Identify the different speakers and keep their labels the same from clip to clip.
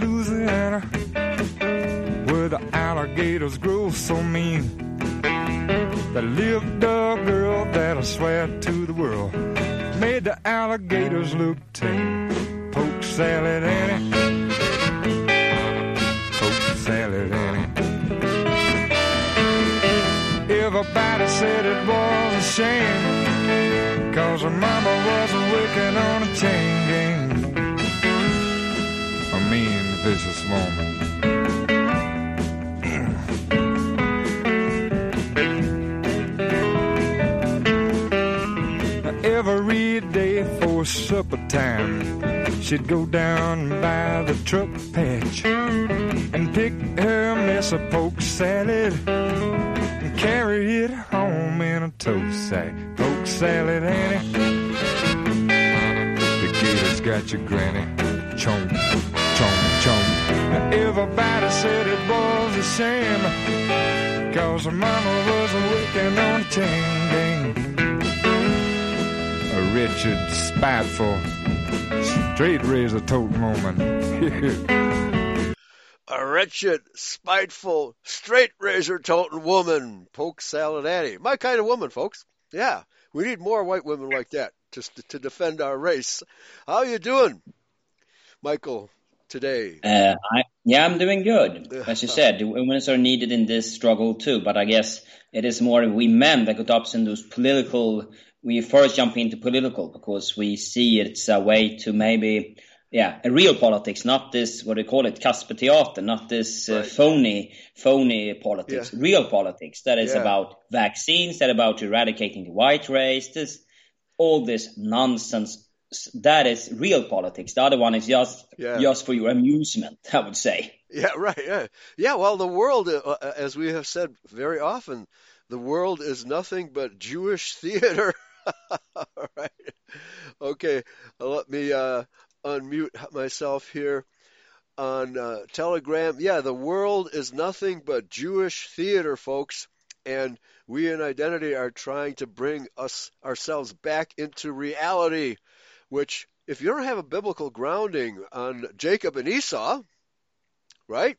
Speaker 1: Louisiana, where the alligators grow so mean. There lived a girl that I swear to the world made the alligators look tame. Poke salad Annie, poke salad Annie. Everybody said it was a shame, cause her mama was working on a chain gang. A mean, vicious woman. Every day for supper time, she'd go down by the truck patch and pick her mess of poke salad and carry it home in a tow sack. Poke salad, Annie. The gator's got your granny. Chomp. Everybody said it was a shame. Cause her mama was working on a. A Richard spiteful, straight razor toting woman.
Speaker 2: A wretched, spiteful, straight razor toting woman. Poke salad Annie. My kind of woman, folks. Yeah, we need more white women like that just to, to defend our race. How you doing, Michael, today?
Speaker 3: Uh, I, yeah, I'm doing good. As you said, the women are needed in this struggle too. But I guess it is more we men that got up in those political. We first jump into political because we see it's a way to maybe, yeah, a real politics, not this what do you call it, Kaspertheater, not this uh,
Speaker 2: Right.
Speaker 3: phony, phony politics.
Speaker 2: Yeah.
Speaker 3: Real politics that is
Speaker 2: Yeah.
Speaker 3: about vaccines, that about eradicating the white race. This all this nonsense. That is real politics. The other one is just
Speaker 2: Yeah.
Speaker 3: just for your amusement, I would say.
Speaker 2: Yeah, right. Yeah, yeah. Well, the world, uh, uh, as we have said very often, the world is nothing but Jewish theater. All right. Okay. Let me uh, unmute myself here on uh, Telegram. Yeah, the world is nothing but Jewish theater, folks, and we in Identity are trying to bring us ourselves back into reality. Which, if you don't have a biblical grounding on Jacob and Esau, right?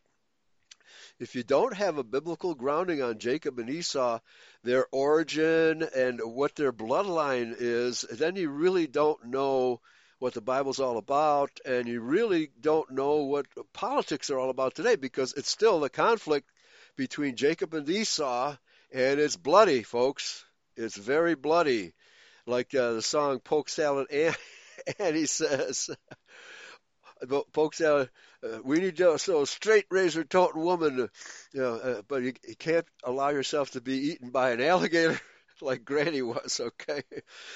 Speaker 2: If you don't have a biblical grounding on Jacob and Esau, their origin and what their bloodline is, then you really don't know what the Bible's all about, and you really don't know what politics are all about today because it's still the conflict between Jacob and Esau, and it's bloody, folks. It's very bloody. Like uh, the song Poke Salad and, and he says, Salad, uh, we need to, so straight razor toting woman, uh, you know, uh, but you, you can't allow yourself to be eaten by an alligator like Granny was, okay?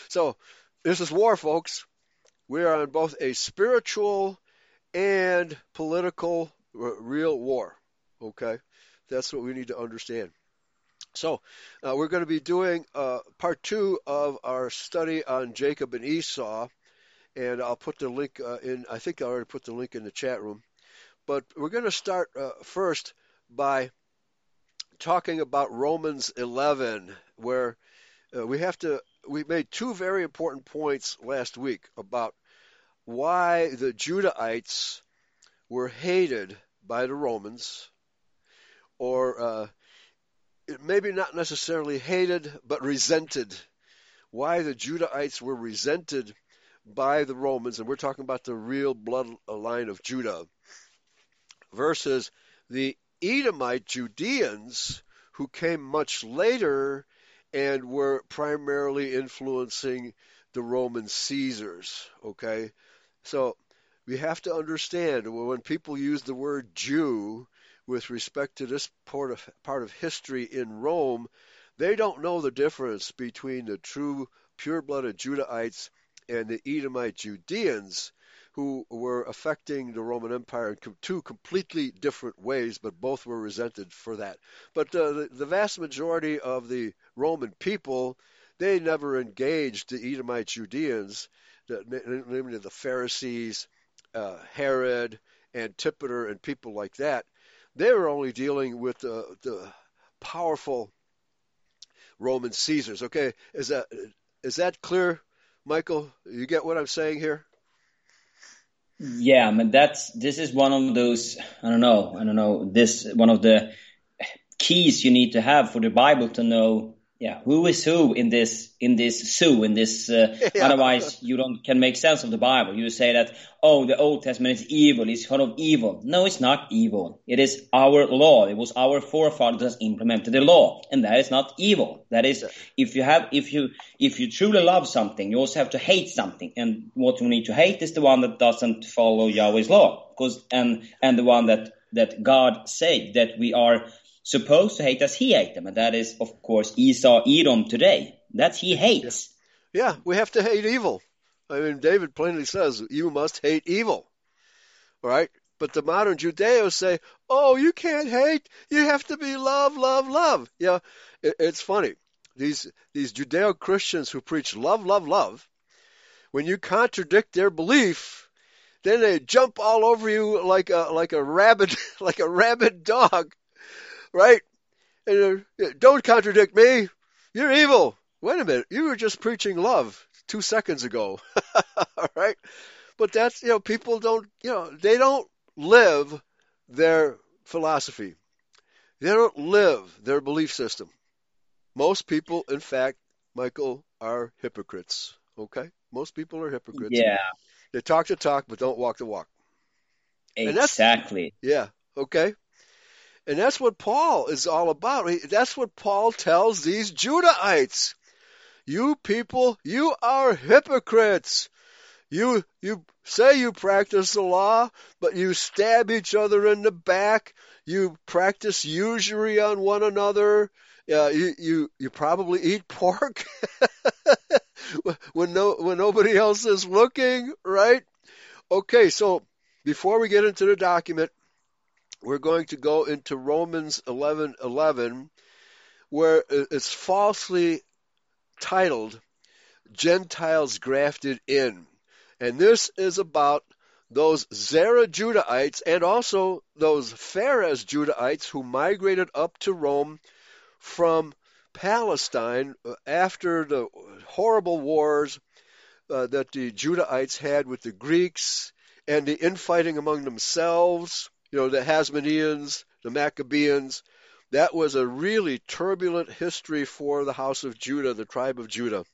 Speaker 2: So this is war, folks. We are on both a spiritual and political r- real war, okay? That's what we need to understand. So uh, we're going to be doing uh, part two of our study on Jacob and Esau and I'll put the link uh, in. I think I already put the link in the chat room. But we're going to start uh, first by talking about Romans 11, where uh, we have to. We made two very important points last week about why the Judahites were hated by the Romans, or uh, maybe not necessarily hated, but resented. Why the Judahites were resented by the Romans, and we're talking about the real bloodline uh, of Judah, versus the Edomite Judeans who came much later and were primarily influencing the Roman Caesars. Okay? So we have to understand when people use the word Jew with respect to this part of, part of history in Rome, they don't know the difference between the true pure blooded Judahites and the Edomite Judeans who were affecting the Roman Empire in two completely different ways, but both were resented for that. But uh, the, the vast majority of the Roman people, they never engaged the Edomite Judeans, the, namely the Pharisees, uh, Herod, Antipater, and people like that. They were only dealing with the powerful Roman Caesars. Okay, is that is that clear, Michael? You get what I'm saying here?
Speaker 3: Yeah, I mean that's this is one of those I don't know I don't know this one of the keys you need to have for the Bible to know yeah who is who in this in this zoo in this uh, yeah. otherwise you don't can make sense of the bible. You say that oh the old testament is evil it's kind of evil. No it's not evil. It is our law. It was our forefathers implemented the law and that is not evil. That is if you have if you if you truly love something you also have to hate something. And what you need to hate is the one that doesn't follow yahweh's law. Because and and the one that that god said that we are supposed to hate as he hates them, and that is, of course, Esau, Edom today. That he hates.
Speaker 2: Yeah. yeah, we have to hate evil. I mean, David plainly says, you must hate evil. Right? But the modern Judeos say, oh, you can't hate. You have to be love, love, love. Yeah, it, it's funny. These, these Judeo Christians who preach love, love, love, when you contradict their belief, then they jump all over you like a, like a rabid, like a rabid dog right? And, uh, don't contradict me. You're evil. Wait a minute. You were just preaching love two seconds ago. All right. But that's, you know, people don't, you know, they don't live their philosophy. They don't live their belief system. Most people, in fact, Michael, are hypocrites. Okay? Most people are hypocrites.
Speaker 3: Yeah.
Speaker 2: They talk the talk, but don't walk the walk.
Speaker 3: Exactly.
Speaker 2: Yeah. Okay. And that's what Paul is all about. That's what Paul tells these Judahites. You people, you are hypocrites. You you say you practice the law, but you stab each other in the back. You practice usury on one another. Uh, you, you you probably eat pork when no when nobody else is looking, right? Okay, so before we get into the document, we're going to go into Romans 11:11, 11, where it's falsely titled Gentiles grafted in. And this is about those Zerah Judahites and also those Phares Judahites who migrated up to Rome from Palestine uh, after the horrible wars uh, that the Judahites had with the Greeks and the infighting among themselves you know, the Hasmoneans, the Maccabees. That was a really turbulent history for the house of Judah, the tribe of Judah.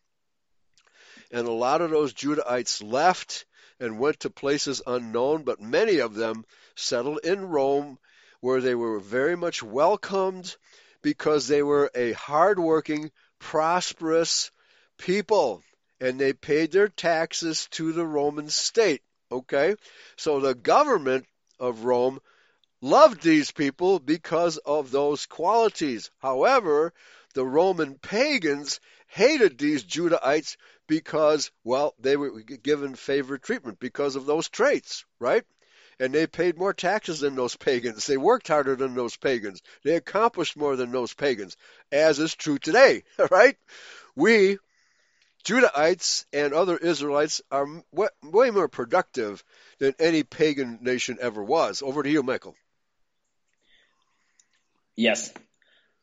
Speaker 2: And a lot of those Judahites left and went to places unknown, but many of them settled in Rome where they were very much welcomed because they were a hardworking, prosperous people and they paid their taxes to the Roman state. Okay? So the government of Rome loved these people because of those qualities. However, the Roman pagans hated these Judahites because, well, they were given favored treatment because of those traits, right? And they paid more taxes than those pagans. They worked harder than those pagans. They accomplished more than those pagans, as is true today, right? We, Judahites and other Israelites, are way more productive than any pagan nation ever was. Over to you, Michael.
Speaker 3: Yes.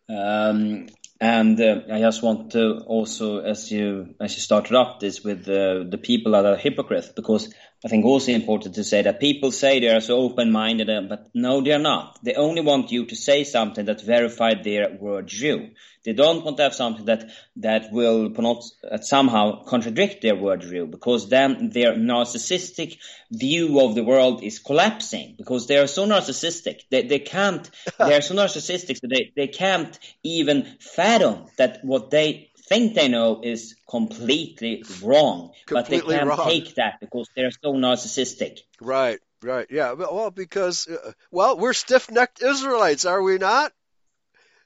Speaker 3: Um, and uh, I just want to also, as you as you started up this with the people that are hypocrites, because I think also important to say that people say they are so open-minded, uh, but no, they are not. They only want you to say something that verifies their worldview. They don't want to have something that that will uh, somehow contradict their worldview, because then their narcissistic view of the world is collapsing. Because they are so narcissistic, they they can't. they are so narcissistic that they they can't even fathom that what they think they know is completely wrong, completely but they can't wrong. take that because they're so narcissistic.
Speaker 2: Right, right, yeah. Well, because uh, well, we're stiff-necked Israelites, are we not?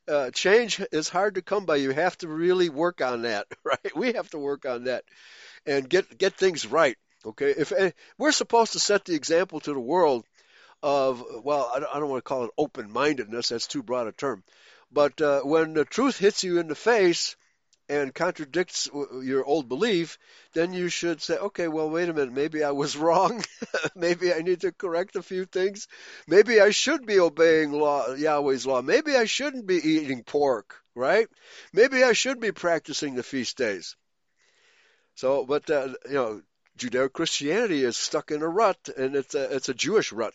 Speaker 2: Uh, change is hard to come by. You have to really work on that, right? We have to work on that and get get things right. Okay, if uh, we're supposed to set the example to the world of well, I don't, I don't want to call it open-mindedness. That's too broad a term. But uh, when the truth hits you in the face, and contradicts your old belief, then you should say, okay, well, wait a minute, maybe I was wrong. maybe I need to correct a few things. Maybe I should be obeying law, Yahweh's law. Maybe I shouldn't be eating pork, right? Maybe I should be practicing the feast days. So, but uh, you know, Judeo Christianity is stuck in a rut, and it's a it's a Jewish rut.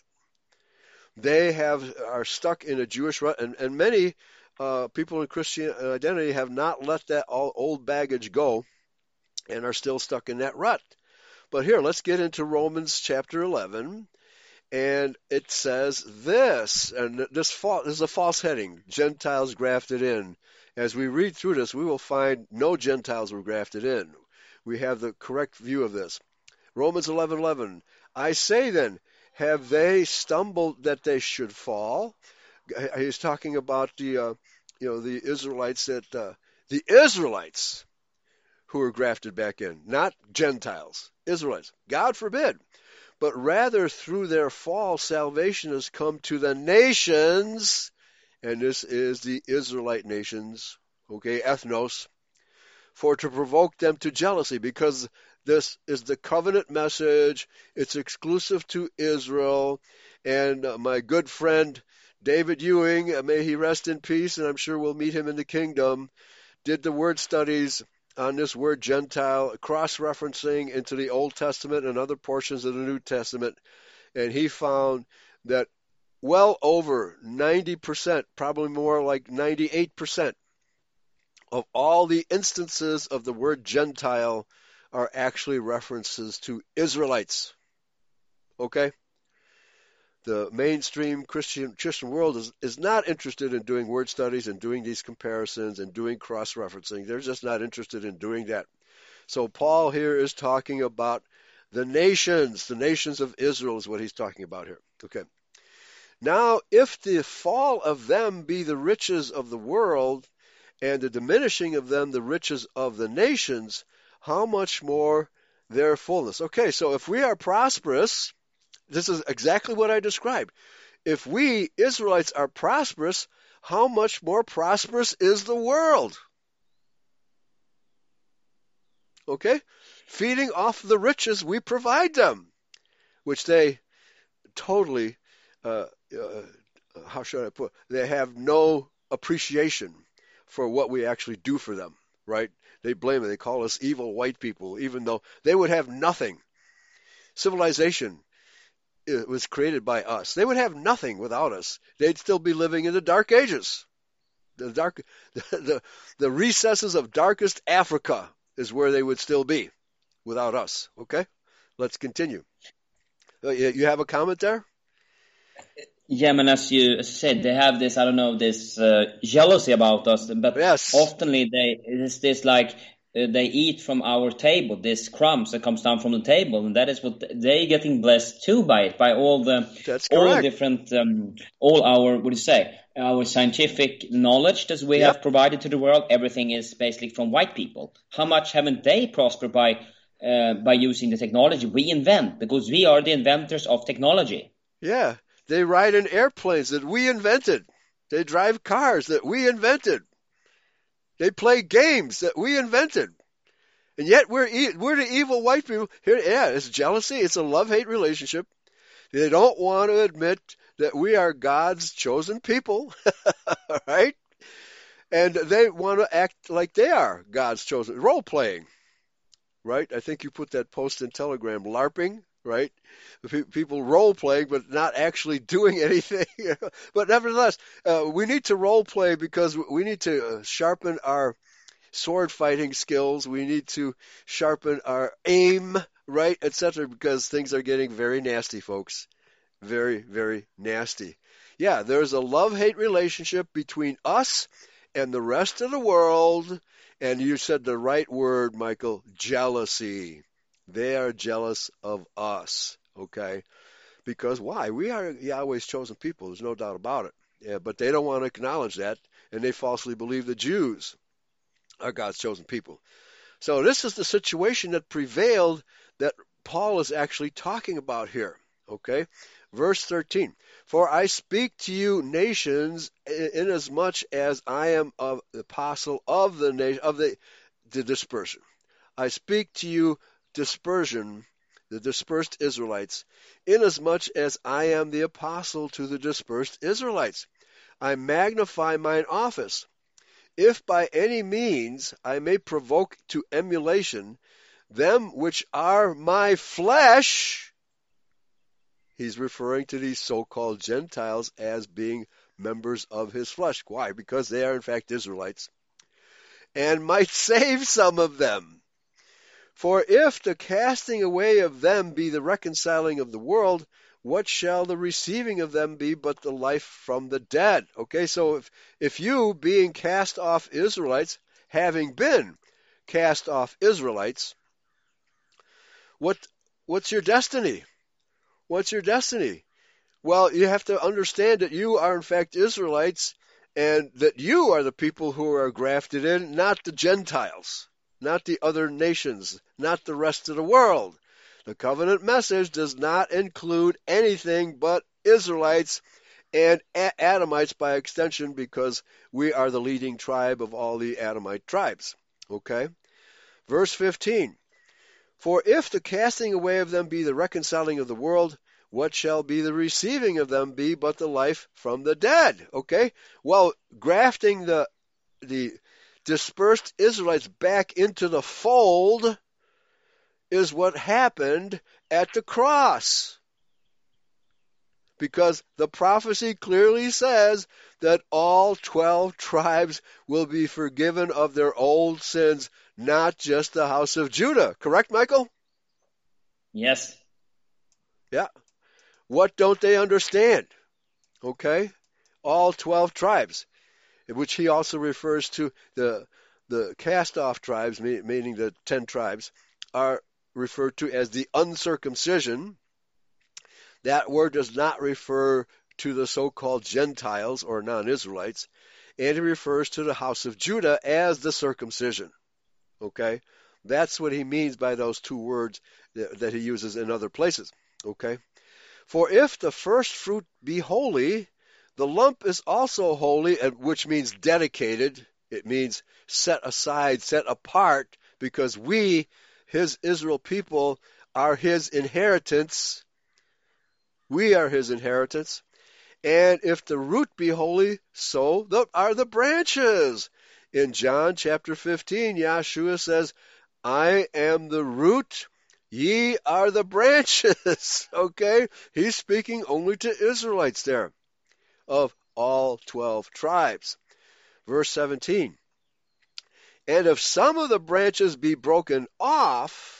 Speaker 2: They have are stuck in a Jewish rut, and and many uh, people in Christian identity have not let that old baggage go, and are still stuck in that rut. But here, let's get into Romans chapter 11, and it says this, and this, fa- this is a false heading: Gentiles grafted in. As we read through this, we will find no Gentiles were grafted in. We have the correct view of this. Romans 11:11. I say then, have they stumbled that they should fall? He's talking about the, uh, you know, the Israelites that uh, the Israelites who were grafted back in, not Gentiles, Israelites. God forbid. But rather through their fall, salvation has come to the nations, and this is the Israelite nations, okay, ethnos, for to provoke them to jealousy, because this is the covenant message. It's exclusive to Israel. And uh, my good friend David Ewing, may he rest in peace, and I'm sure we'll meet him in the kingdom, did the word studies on this word Gentile, cross referencing into the Old Testament and other portions of the New Testament. And he found that well over 90%, probably more like 98%, of all the instances of the word Gentile are actually references to Israelites. Okay? The mainstream Christian Christian world is, is not interested in doing word studies and doing these comparisons and doing cross referencing. They're just not interested in doing that. So Paul here is talking about the nations, the nations of Israel is what he's talking about here. Okay. Now, if the fall of them be the riches of the world, and the diminishing of them the riches of the nations, how much more their fullness. Okay, so if we are prosperous, this is exactly what I described. If we Israelites are prosperous, how much more prosperous is the world? Okay? Feeding off the riches we provide them, which they totally, uh, uh, how should I put, they have no appreciation for what we actually do for them, right? They blame it. They call us evil white people, even though they would have nothing. Civilization was created by us. They would have nothing without us. They'd still be living in the dark ages. The dark, the, the, the recesses of darkest Africa is where they would still be without us. Okay? Let's continue. Uh, you have a comment there?
Speaker 3: Yeah, but as you said, they have this, I don't know, this uh, jealousy about us, but
Speaker 2: yes.
Speaker 3: oftenly they, it's this like, they eat from our table, this crumbs that comes down from the table, and that is what they getting blessed too by it, by all the,
Speaker 2: That's
Speaker 3: all
Speaker 2: correct.
Speaker 3: different, um, all our, what do you say, our scientific knowledge that we
Speaker 2: Yep.
Speaker 3: have provided to the world, everything is basically from white people. How much haven't they prospered by, uh, by using the technology we invent? Because we are the inventors of technology.
Speaker 2: Yeah. They ride in airplanes that we invented. They drive cars that we invented. They play games that we invented. And yet we're e- we're the evil white people. Here, yeah, it's jealousy. It's a love-hate relationship. They don't want to admit that we are God's chosen people, right? And they want to act like they are God's chosen. Role playing, right? I think you put that post in Telegram. LARPing, right? Pe- People role playing, but not actually doing anything. but nevertheless, uh, we need to role play because we need to uh, sharpen our sword fighting skills. We need to sharpen our aim, right, etc. Because things are getting very nasty, folks. Very, very nasty. Yeah, there's a love-hate relationship between us and the rest of the world. And you said the right word, Michael, jealousy. They are jealous of us, okay? Because why? We are Yahweh's chosen people. There's no doubt about it. Yeah, but they don't want to acknowledge that, and they falsely believe the Jews are God's chosen people. So this is the situation that prevailed that Paul is actually talking about here. Okay? Verse 13. For I speak to you nations inasmuch as I am of the apostle of the nation of the, the dispersion. I speak to you dispersion, the dispersed Israelites, inasmuch as I am the apostle to the dispersed Israelites. I magnify mine office. If by any means I may provoke to emulation them which are my flesh, he's referring to these so-called Gentiles as being members of his flesh. Why? Because they are in fact Israelites. And might save some of them. For if the casting away of them be the reconciling of the world, what shall the receiving of them be but the life from the dead? Okay, so if, if you, being cast off Israelites, having been cast off Israelites, what what's your destiny? What's your destiny? Well, you have to understand that you are in fact Israelites and that you are the people who are grafted in, not the Gentiles, not the other nations, not the rest of the world. The covenant message does not include anything but Israelites and Adamites by extension because we are the leading tribe of all the Adamite tribes. Okay? Verse 15 For if the casting away of them be the reconciling of the world, what shall be the receiving of them be but the life from the dead? Okay? Well, grafting the the dispersed Israelites back into the fold is what happened at the cross. Because the prophecy clearly says that all 12 tribes will be forgiven of their old sins, not just the house of Judah. Correct, Michael?
Speaker 3: Yes.
Speaker 2: Yeah. What don't they understand? Okay? All 12 tribes, which he also refers to the the cast off tribes, meaning the 10 tribes, are referred to as the uncircumcision. That word does not refer to the so called Gentiles or non Israelites, and it refers to the house of Judah as the circumcision. Okay? That's what he means by those two words that, that he uses in other places. Okay? For if the first fruit be holy, the lump is also holy, which means dedicated. It means set aside, set apart, because we his Israel people are his inheritance. We are his inheritance. And if the root be holy, so are the branches. In John chapter 15, Yeshua says, I am the root, ye are the branches. okay? He's speaking only to Israelites there of all 12 tribes. Verse 17. And if some of the branches be broken off,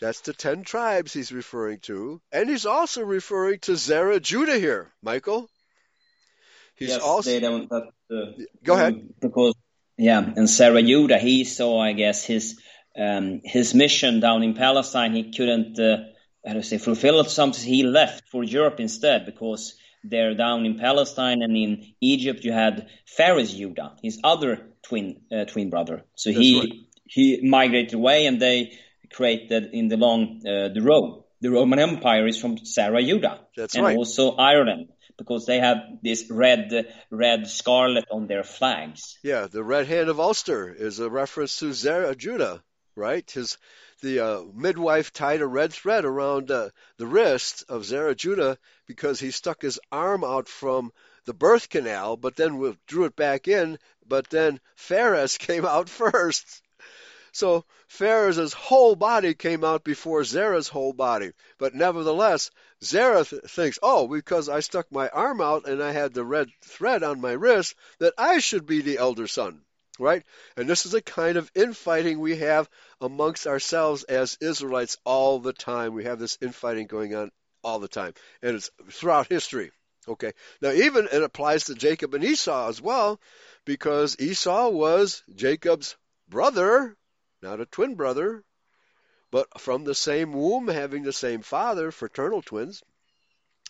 Speaker 2: that's the ten tribes he's referring to. And he's also referring to Zerah Judah here, Michael.
Speaker 3: He's yes, also. They don't have
Speaker 2: to, Go ahead. Um,
Speaker 3: because, yeah, and Zerah Judah, he saw, I guess, his um, his mission down in Palestine. He couldn't, uh, how to say, fulfill it. Something he left for Europe instead because there down in Palestine and in Egypt you had Phares Judah, his other twin uh, twin brother. So That's he right. he migrated away, and they created in the long uh, the Rome. The Roman Empire is from Zerah Judah,
Speaker 2: That's
Speaker 3: and
Speaker 2: right.
Speaker 3: also Ireland because they have this red red scarlet on their flags.
Speaker 2: Yeah, the red hand of Ulster is a reference to Zerah Judah, right? His the uh, midwife tied a red thread around uh, the wrist of Zerah Judah because he stuck his arm out from the birth canal, but then drew it back in. But then Phares came out first. So Phares' whole body came out before Zerah's whole body. But nevertheless, Zerah th- thinks, oh, because I stuck my arm out and I had the red thread on my wrist, that I should be the elder son right? And this is a kind of infighting we have amongst ourselves as Israelites all the time. We have this infighting going on all the time, and it's throughout history. Okay, now even it applies to Jacob and Esau as well, because Esau was Jacob's brother, not a twin brother, but from the same womb, having the same father, fraternal twins,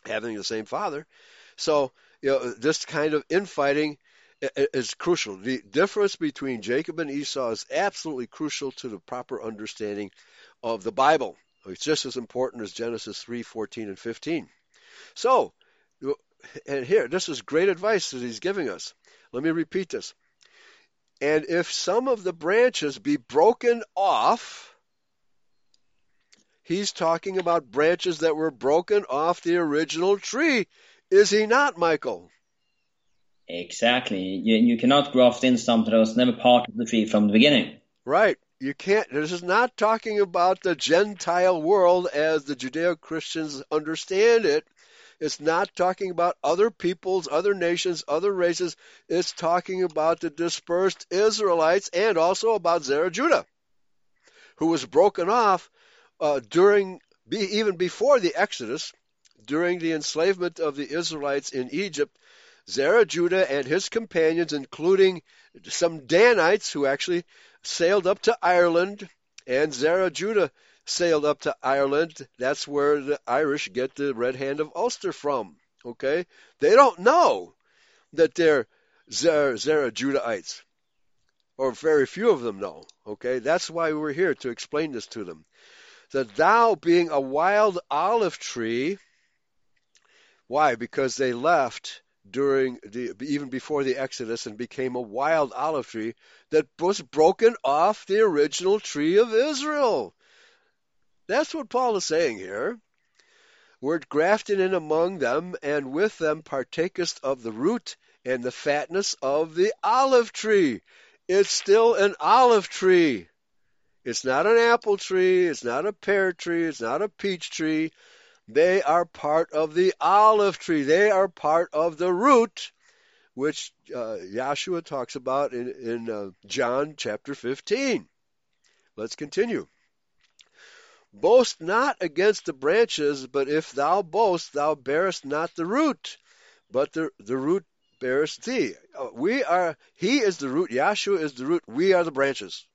Speaker 2: having the same father. So, you know, this kind of infighting is crucial. The difference between Jacob and Esau is absolutely crucial to the proper understanding of the Bible. It's just as important as Genesis 3, 14, and 15. So, and here, this is great advice that he's giving us. Let me repeat this. And if some of the branches be broken off, he's talking about branches that were broken off the original tree. Is he not, Michael?
Speaker 3: Exactly. You, you cannot graft in something that was never part of the tree from the beginning.
Speaker 2: Right. you can't. This is not talking about the Gentile world as the Judeo Christians understand it. It's not talking about other peoples, other nations, other races. It's talking about the dispersed Israelites and also about Zerah Judah, who was broken off uh, during, even before the Exodus, during the enslavement of the Israelites in Egypt. Zerah and his companions, including some Danites who actually sailed up to Ireland, and Zerah sailed up to Ireland. That's where the Irish get the Red Hand of Ulster from. Okay? They don't know that they're Zerah, Zerah or very few of them know. Okay? That's why we're here to explain this to them. That thou, being a wild olive tree, why? Because they left during the even before the Exodus and became a wild olive tree that was broken off the original tree of Israel. That's what Paul is saying here. We're grafted in among them, and with them partakest of the root and the fatness of the olive tree. It's still an olive tree. It's not an apple tree. It's not a pear tree. It's not a peach tree. They are part of the olive tree. They are part of the root, which uh, Yeshua talks about in, in uh, John chapter 15. Let's continue. Boast not against the branches, but if thou boast, thou bearest not the root, but the, the root bearest thee. Uh, we are, he is the root, Yeshua is the root, we are the branches.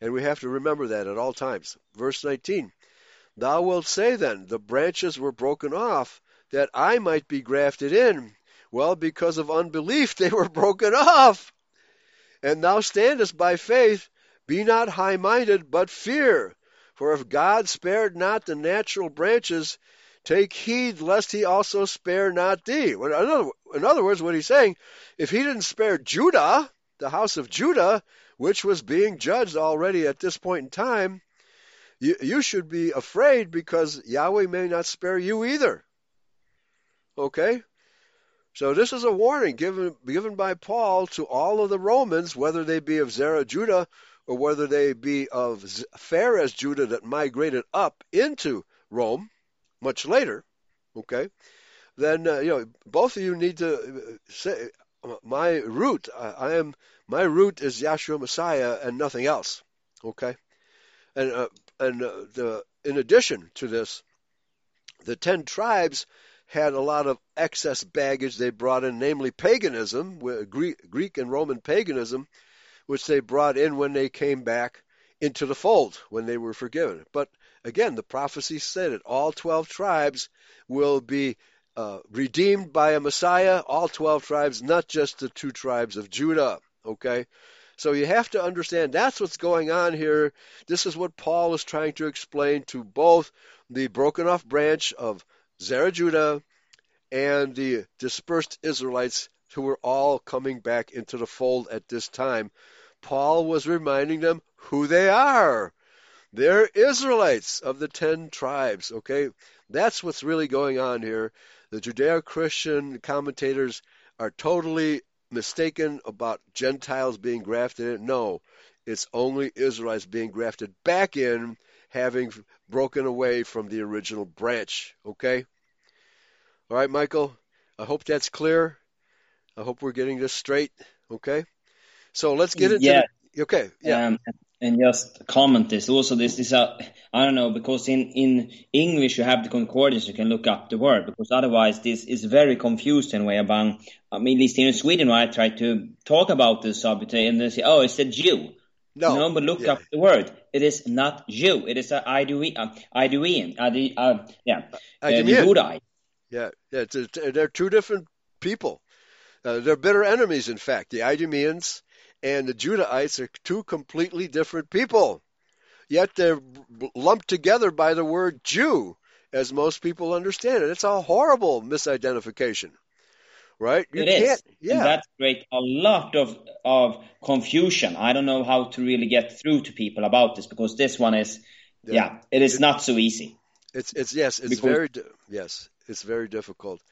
Speaker 2: And we have to remember that at all times. Verse 19 Thou wilt say then, The branches were broken off, that I might be grafted in. Well, because of unbelief they were broken off. And thou standest by faith. Be not high minded, but fear. For if God spared not the natural branches, take heed lest he also spare not thee. In other, in other words, what he's saying, if he didn't spare Judah, the house of Judah, which was being judged already at this point in time, you, you should be afraid because Yahweh may not spare you either. Okay? So this is a warning given given by Paul to all of the Romans, whether they be of Zerah Judah or whether they be of Pharez Judah that migrated up into Rome much later. Okay, then uh, you know both of you need to uh, say my root. I, I am my root is Yeshua Messiah and nothing else. Okay, and uh, and uh, the in addition to this, the ten tribes had a lot of excess baggage they brought in, namely paganism, Greek and Roman paganism, which they brought in when they came back into the fold when they were forgiven. But again, the prophecy said it: all twelve tribes will be uh, redeemed by a Messiah. All twelve tribes, not just the two tribes of Judah. Okay, so you have to understand that's what's going on here. This is what Paul is trying to explain to both the broken off branch of Zerah Judah and the dispersed Israelites who were all coming back into the fold at this time. Paul was reminding them who they are. They're Israelites of the ten tribes, okay? That's what's really going on here. The Judeo Christian commentators are totally mistaken about Gentiles being grafted in. No, it's only Israelites being grafted back in, having broken away from the original branch. Okay? All right, Michael. I hope that's clear. I hope we're getting this straight. Okay? So let's get into
Speaker 3: yeah.
Speaker 2: The, okay. Yeah.
Speaker 3: Um, and just comment this. Also this is a i don't know because in in english you have the concordance you can look up the word because otherwise this is very confused in way about i mean at least here in sweden when i try to talk about this subject and they say oh it's a jew.
Speaker 2: No,
Speaker 3: no but look
Speaker 2: yeah.
Speaker 3: up the word. It is not jew. It is a idumean uh, idumean uh, yeah uh,
Speaker 2: yeah yeah it's a, they're two different people. Uh, they're bitter enemies in fact the idumeans and the Judahites are two completely different people. Yet they're lumped together by the word Jew, as most people understand it. It's a horrible misidentification, right?
Speaker 3: You it is. Yeah. And that creates a lot of of confusion. I don't know how to really get through to people about this because this one is, yeah, yeah it is it, not so easy.
Speaker 2: It's it's yes, it's because, very yes, it's very difficult.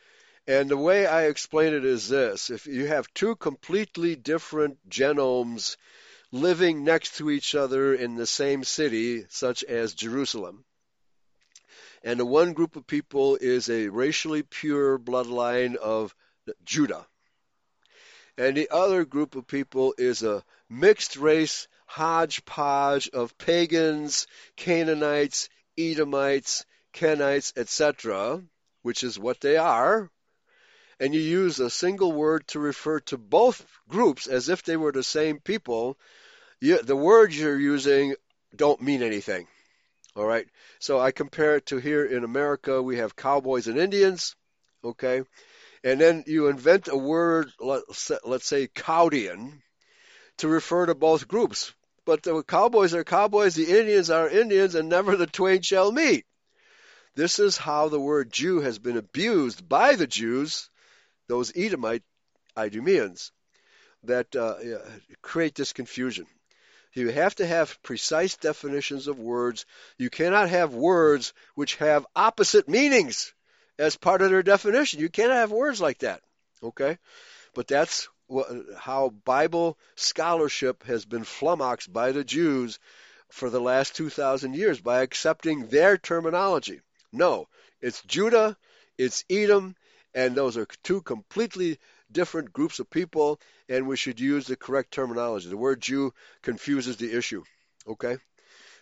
Speaker 2: And the way I explain it is this if you have two completely different genomes living next to each other in the same city, such as Jerusalem. And the one group of people is a racially pure bloodline of Judah. And the other group of people is a mixed race hodgepodge of pagans, Canaanites, Edomites, Kenites, etc., which is what they are, and you use a single word to refer to both groups as if they were the same people, you, the words you're using don't mean anything. All right. So I compare it to here in America, we have cowboys and Indians. Okay. And then you invent a word, let's, say Cowdian, to refer to both groups. But the cowboys are cowboys, the Indians are Indians, and never the twain shall meet. This is how the word Jew has been abused by the Jews, those Edomite Idumeans, that uh, create this confusion. You have to have precise definitions of words. You cannot have words which have opposite meanings as part of their definition. You cannot have words like that. Okay? But that's what, how Bible scholarship has been flummoxed by the Jews for the last 2,000 years by accepting their terminology. No, it's Judah, it's Edom, and those are two completely different groups of people, and we should use the correct terminology. The word Jew confuses the issue. Okay?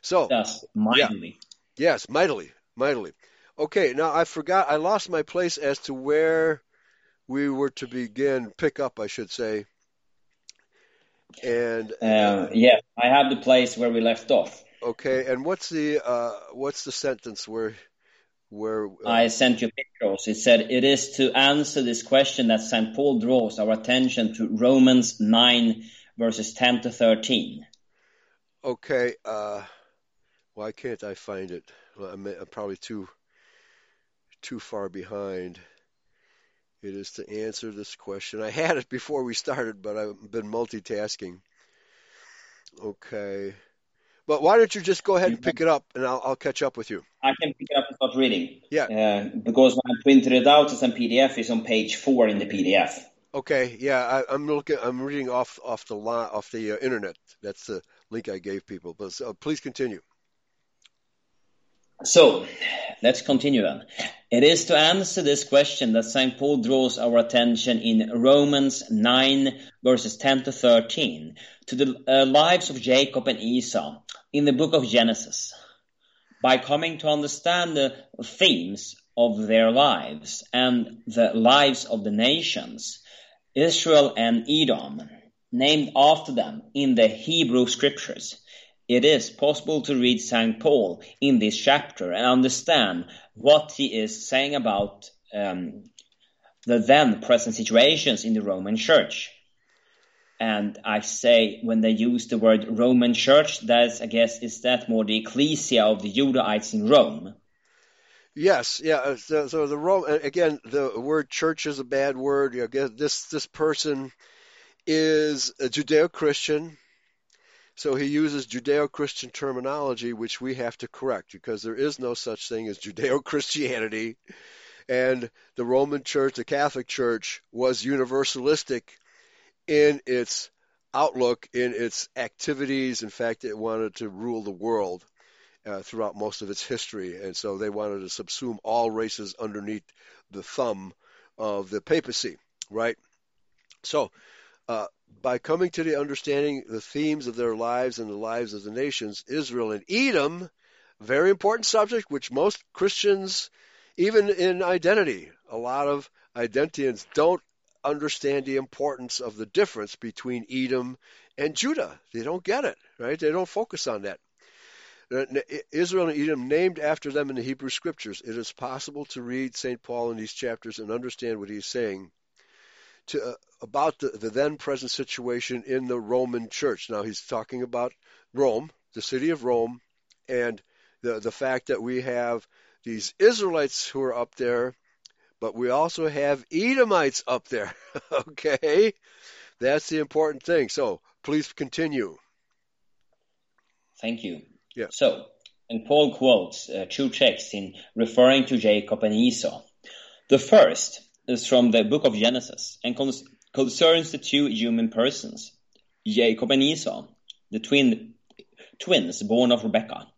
Speaker 2: So.
Speaker 3: Yes, mightily.
Speaker 2: Yeah. Yes, mightily. Mightily. Okay, now I forgot, I lost my place as to where we were to begin, pick up, I should say. And.
Speaker 3: Uh, yeah, I have the place where we left off.
Speaker 2: Okay, and what's the uh, what's the sentence where where uh,
Speaker 3: I sent you pictures. It said it is to answer this question that St. Paul draws our attention to Romans 9 verses 10 to 13.
Speaker 2: Okay, uh, why can't I find it? Well, I'm, I'm probably too too far behind. It is to answer this question. I had it before we started, but I've been multitasking. Okay. But why don't you just go ahead and pick it up, and I'll, I'll catch up with you.
Speaker 3: I can pick it up and start reading.
Speaker 2: Yeah.
Speaker 3: Uh, because when I printed it out as a PDF, it's on page four in the PDF.
Speaker 2: Okay. Yeah, I, am looking. I'm reading off off the line, off the uh, internet. That's the link I gave people. But uh, please continue.
Speaker 3: So, let's continue then. It is to answer this question that St. Paul draws our attention in Romans 9, verses 10 to 13, to the uh, lives of Jacob and Esau in the book of Genesis. By coming to understand the themes of their lives and the lives of the nations, Israel and Edom, named after them in the Hebrew scriptures, it is possible to read St. Paul in this chapter and understand what he is saying about um, the then present situations in the Roman Church. And I say when they use the word Roman Church, that's I guess is that more the ecclesia of the Judahites in Rome?
Speaker 2: Yes, yeah. Uh, so, so the Rome again, the word church is a bad word. You know, this this person is a Judeo-Christian so he uses Judeo Christian terminology, which we have to correct because there is no such thing as Judeo Christianity. And the Roman Church, the Catholic Church, was universalistic in its outlook, in its activities. In fact, it wanted to rule the world uh, throughout most of its history. And so they wanted to subsume all races underneath the thumb of the papacy, right? So, uh, by coming to the understanding the themes of their lives and the lives of the nations, Israel and Edom, very important subject, which most Christians, even in identity, a lot of identians don't understand the importance of the difference between Edom and Judah. They don't get it, right? They don't focus on that. Uh, Israel and Edom named after them in the Hebrew scriptures. It is possible to read St. Paul in these chapters and understand what he's saying to, uh, about the, the then present situation in the Roman church. Now he's talking about Rome, the city of Rome, and the the fact that we have these Israelites who are up there, but we also have Edomites up there. okay, that's the important thing. So please continue.
Speaker 3: Thank you.
Speaker 2: Yeah.
Speaker 3: So, and Paul quotes uh, two texts in referring to Jacob and Esau. The first is from the book of Genesis and concerns the two human persons, Jacob and Esau, the twin twins born of Rebekah.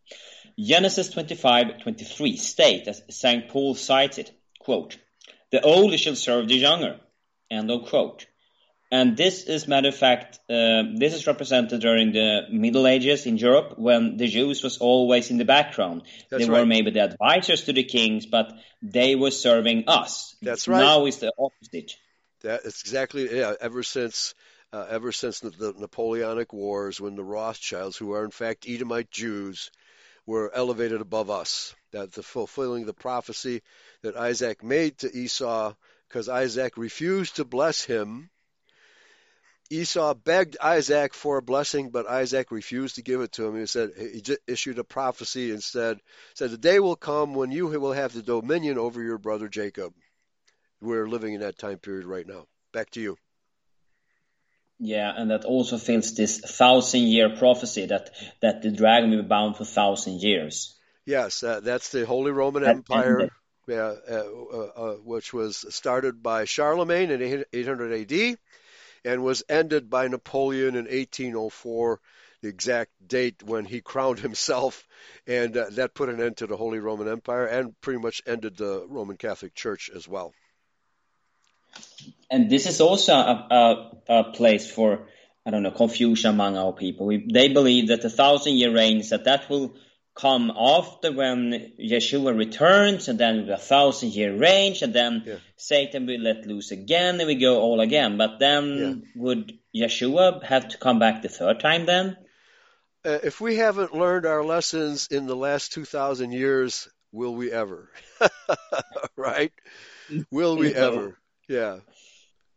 Speaker 3: Genesis 25:23 state, as St. Paul cites it, quote, "The older shall serve the younger," end of quote. And this is, matter of fact, uh, this is represented during the Middle Ages in Europe when the Jews was always in the background.
Speaker 2: That's
Speaker 3: they
Speaker 2: right.
Speaker 3: were maybe the advisors to the kings, but they were serving us.
Speaker 2: That's right.
Speaker 3: Now is the opposite.
Speaker 2: That is exactly yeah. Ever since uh, ever since the, the Napoleonic Wars, when the Rothschilds, who are in fact Edomite Jews, were elevated above us, that the fulfilling the prophecy that Isaac made to Esau, because Isaac refused to bless him. Esau begged Isaac for a blessing, but Isaac refused to give it to him. He said he issued a prophecy instead. Said the day will come when you will have the dominion over your brother Jacob. We're living in that time period right now. Back to you.
Speaker 3: Yeah, and that also fills this thousand-year prophecy that that the dragon will be bound for thousand years.
Speaker 2: Yes, uh, that's the Holy Roman
Speaker 3: That
Speaker 2: Empire,
Speaker 3: ended.
Speaker 2: yeah, uh, uh, uh, which was started by Charlemagne in 800 AD and was ended by Napoleon in 1804, the exact date when he crowned himself, and uh, that put an end to the Holy Roman Empire and pretty much ended the Roman Catholic Church as well.
Speaker 3: And this is also a, a, a place for I don't know confusion among our people. We, they believe that the thousand-year reigns that that will come after when Yeshua returns, and then a thousand-year reign, and then
Speaker 2: Yeah.
Speaker 3: Satan will let loose again, and we go all again. But then would Yeshua have to come back the third time then?
Speaker 2: Uh, if we haven't learned our lessons in the last 2,000 years, will we ever? right? Will we ever? Yeah.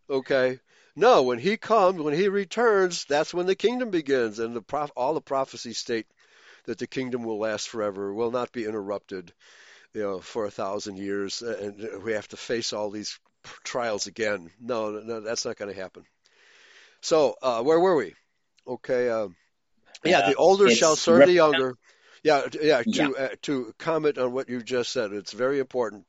Speaker 2: Okay. No, when he comes, when he returns, that's when the kingdom begins, and the prof- all the prophecies state that the kingdom will last forever, will not be interrupted, you know, for a thousand years, and we have to face all these trials again. No, no, that's not going to happen. So, uh, where were we? Okay. Um, yeah, the
Speaker 3: Uh,
Speaker 2: older shall serve the younger. Yeah, yeah. To
Speaker 3: Yeah.
Speaker 2: Uh, to comment on what you just said, it's very important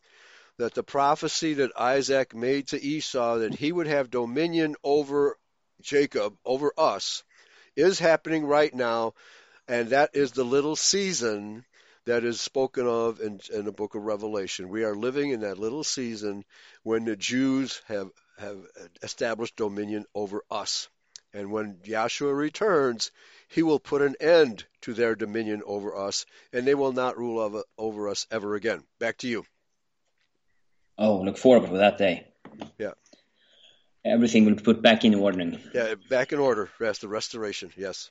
Speaker 2: that the prophecy that Isaac made to Esau that he would have dominion over Jacob, over us, is happening right now, and that is the little season that is spoken of in, in the book of Revelation. We are living in that little season when the Jews have have established dominion over us. And when Yahshua returns, he will put an end to their dominion over us, and they will not rule over, over us ever again. Back to you.
Speaker 3: Oh, look forward to that day.
Speaker 2: Yeah.
Speaker 3: Everything will be put back in order.
Speaker 2: Yeah, back in order. That's the restoration. Yes.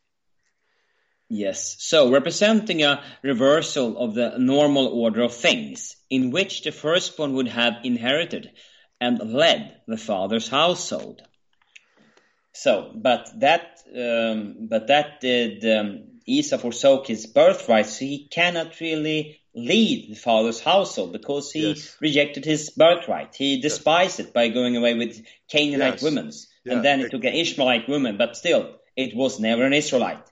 Speaker 3: Yes. So, representing a reversal of the normal order of things, in which the firstborn would have inherited and led the father's household. So, but that, um, but that did um, Esau forsook his birthright, so he cannot really lead the father's household because he
Speaker 2: Yes.
Speaker 3: rejected his birthright. He despised it by going away with Canaanite
Speaker 2: Yes.
Speaker 3: women,
Speaker 2: Yeah.
Speaker 3: and then he took an Ishmaelite woman, but still, it was never an Israelite.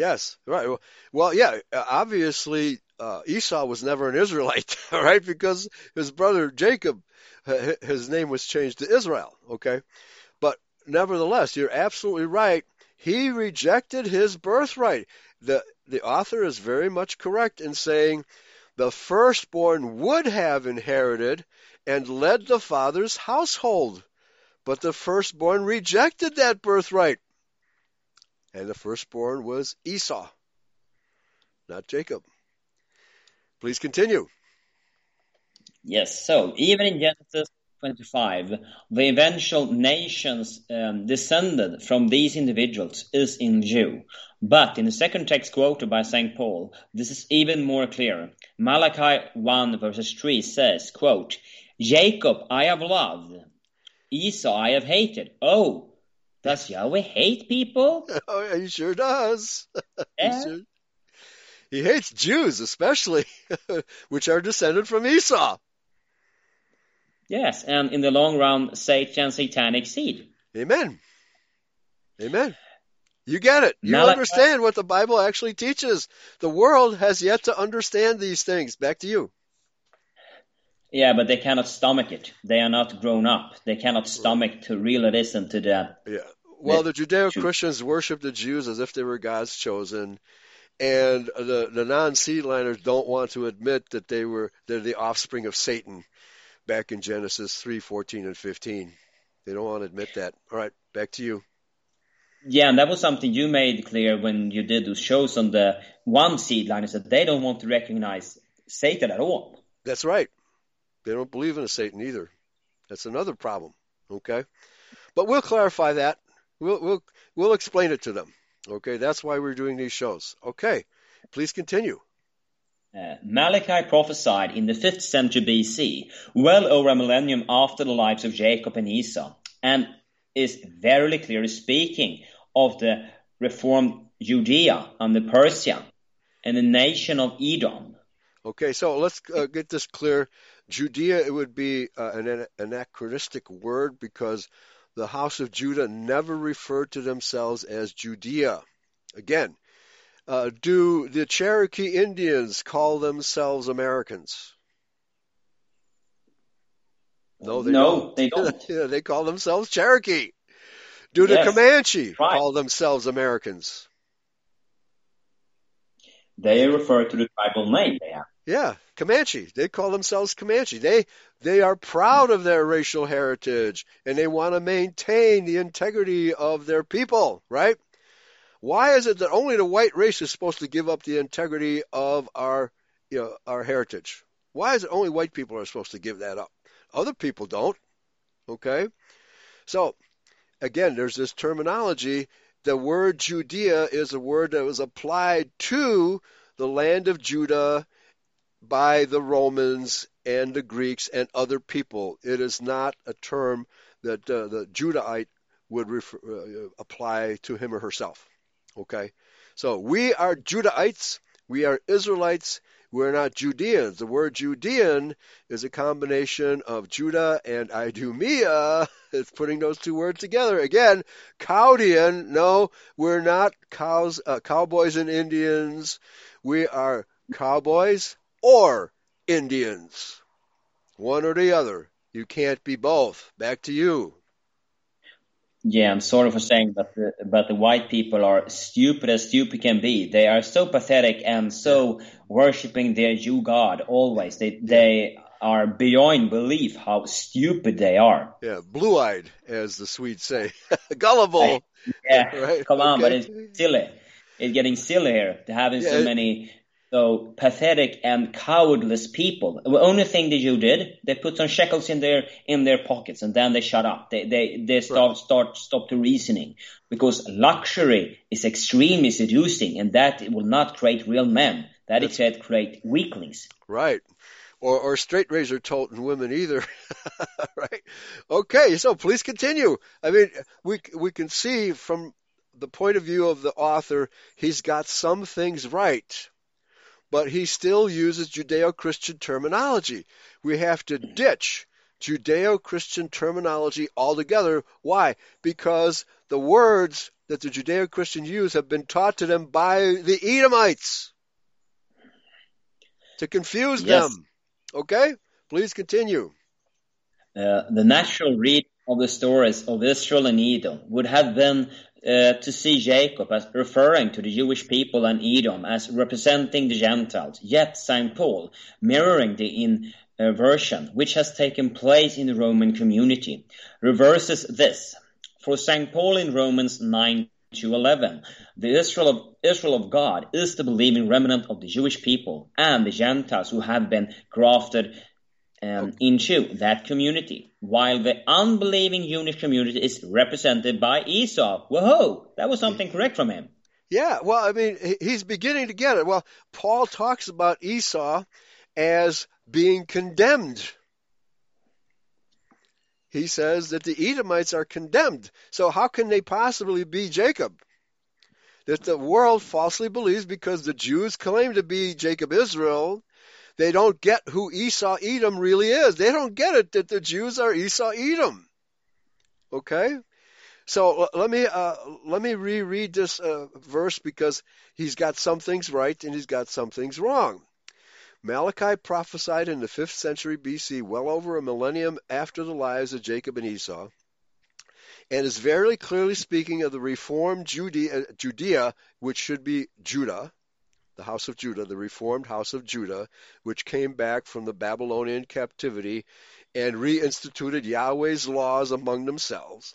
Speaker 2: Yes. Right. Well, yeah. uh, Obviously, uh, Esau was never an Israelite, right? Because his brother Jacob, his name was changed to Israel. Okay. But nevertheless, you're absolutely right. He rejected his birthright. The the author is very much correct in saying the firstborn would have inherited and led the father's household, but the firstborn rejected that birthright. And the firstborn was Esau, not Jacob. Please continue.
Speaker 3: Yes, so even in Genesis 25, the eventual nations um, descended from these individuals is in Jew. But in the second text quoted by St. Paul, this is even more clear. Malachi 1 verses 3 says, quote, Jacob I have loved, Esau I have hated. Oh, does Yahweh hate people?
Speaker 2: Oh, yeah, he sure does. He,
Speaker 3: eh?
Speaker 2: sure- he hates Jews, especially, which are descended from Esau.
Speaker 3: Yes, and in the long run, Satan's satanic seed.
Speaker 2: Amen. Amen. You get it. You
Speaker 3: Malachi-
Speaker 2: understand what the Bible actually teaches. The world has yet to understand these things. Back to you.
Speaker 3: Yeah, but they cannot stomach it. They are not grown up. They cannot stomach to really listen to that.
Speaker 2: Yeah. well, the Judeo-Christians worship the Jews as if they were God's chosen, and the the non-seedliners don't want to admit that they were they're the offspring of Satan, back in Genesis three fourteen and fifteen. They don't want to admit that. All right, back to you.
Speaker 3: Yeah, and that was something you made clear when you did those shows on the one seedliners that they don't want to recognize Satan at all.
Speaker 2: That's right. They don't believe in a Satan either. That's another problem. Okay, but we'll clarify that. We'll we'll we'll explain it to them. Okay, that's why we're doing these shows. Okay, please continue.
Speaker 3: Uh, Malachi prophesied in the 5th century BC, well over a millennium after the lives of Jacob and Esau, and is verily clearly speaking of the reformed Judea under Persia and the nation of Edom.
Speaker 2: Okay, so let's uh, get this clear. Judea, it would be uh, an anachronistic word because the house of Judah never referred to themselves as Judea. Again, uh, do the Cherokee Indians call themselves Americans?
Speaker 3: No, they no, don't. They, don't.
Speaker 2: yeah, they call themselves Cherokee. Do the yes, Comanche right. call themselves Americans?
Speaker 3: They refer to the tribal name they have.
Speaker 2: Yeah, Comanche. They call themselves Comanche. They they are proud of their racial heritage and they want to maintain the integrity of their people, right? Why is it that only the white race is supposed to give up the integrity of our you know, our heritage? Why is it only white people are supposed to give that up? Other people don't. Okay? So, again, there's this terminology. The word Judea is a word that was applied to the land of Judah by the Romans and the Greeks and other people. It is not a term that uh, the Judahite would refer, uh, apply to him or herself. Okay? So we are Judahites, we are Israelites, we're not Judeans. The word Judean is a combination of Judah and Idumea. It's putting those two words together. Again, Chaldean. No, we're not cows, uh, cowboys and Indians. We are cowboys or Indians. One or the other. You can't be both. Back to you.
Speaker 3: Yeah, I'm sorry for saying that the, but the white people are stupid as stupid can be. They are so pathetic and so worshiping their Jew God always. They they are beyond belief how stupid they are.
Speaker 2: Yeah, blue-eyed, as the Swedes say, gullible.
Speaker 3: Yeah, right? come on, okay. but it's silly. It's getting sillier to having yeah, so many so pathetic and cowardless people. The only thing the Jew did, they put some shekels in their in their pockets, and then they shut up. They they they start right. start stop the reasoning because luxury is extremely seducing, and that will not create real men. That That's, it create weaklings.
Speaker 2: Right. Or, or straight razor toting women either, right? Okay, so please continue. I mean, we we can see from the point of view of the author, he's got some things right but he still uses Judeo Christian terminology. We have to ditch Judeo Christian terminology altogether. Why? Because the words that the Judeo Christians use have been taught to them by the Edomites to confuse yes. them. Okay? Please continue.
Speaker 3: Uh, the natural read of the stories of Israel and Edom would have been uh, to see Jacob as referring to the Jewish people and Edom as representing the Gentiles, yet St. Paul mirroring the inversion which has taken place in the Roman community, reverses this. For St. Paul in Romans 9 to 11, the Israel of, Israel of God is the believing remnant of the Jewish people and the Gentiles who have been grafted um, into that community, while the unbelieving Jewish community is represented by Esau. Whoa, that was something correct from him.
Speaker 2: Yeah, well, I mean, he's beginning to get it. Well, Paul talks about Esau as being condemned. He says that the Edomites are condemned. So, how can they possibly be Jacob? That the world falsely believes because the Jews claim to be Jacob Israel, they don't get who Esau Edom really is. They don't get it that the Jews are Esau Edom. Okay? So let me uh, let me reread this uh, verse because he's got some things right and he's got some things wrong. Malachi prophesied in the 5th century BC, well over a millennium after the lives of Jacob and Esau. and is very clearly speaking of the reformed Judea, Judea, which should be Judah, the house of Judah, the reformed house of Judah, which came back from the Babylonian captivity and reinstituted Yahweh's laws among themselves.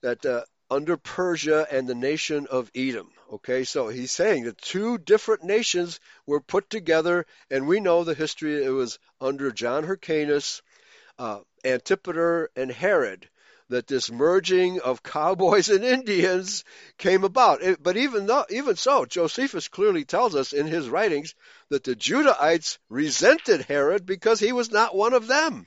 Speaker 2: That uh, under Persia and the nation of Edom. Okay, so he's saying that two different nations were put together, and we know the history. It was under John Hyrcanus, uh, Antipater, and Herod that this merging of cowboys and Indians came about. But even though, even so, Josephus clearly tells us in his writings that the Judahites resented Herod because he was not one of them.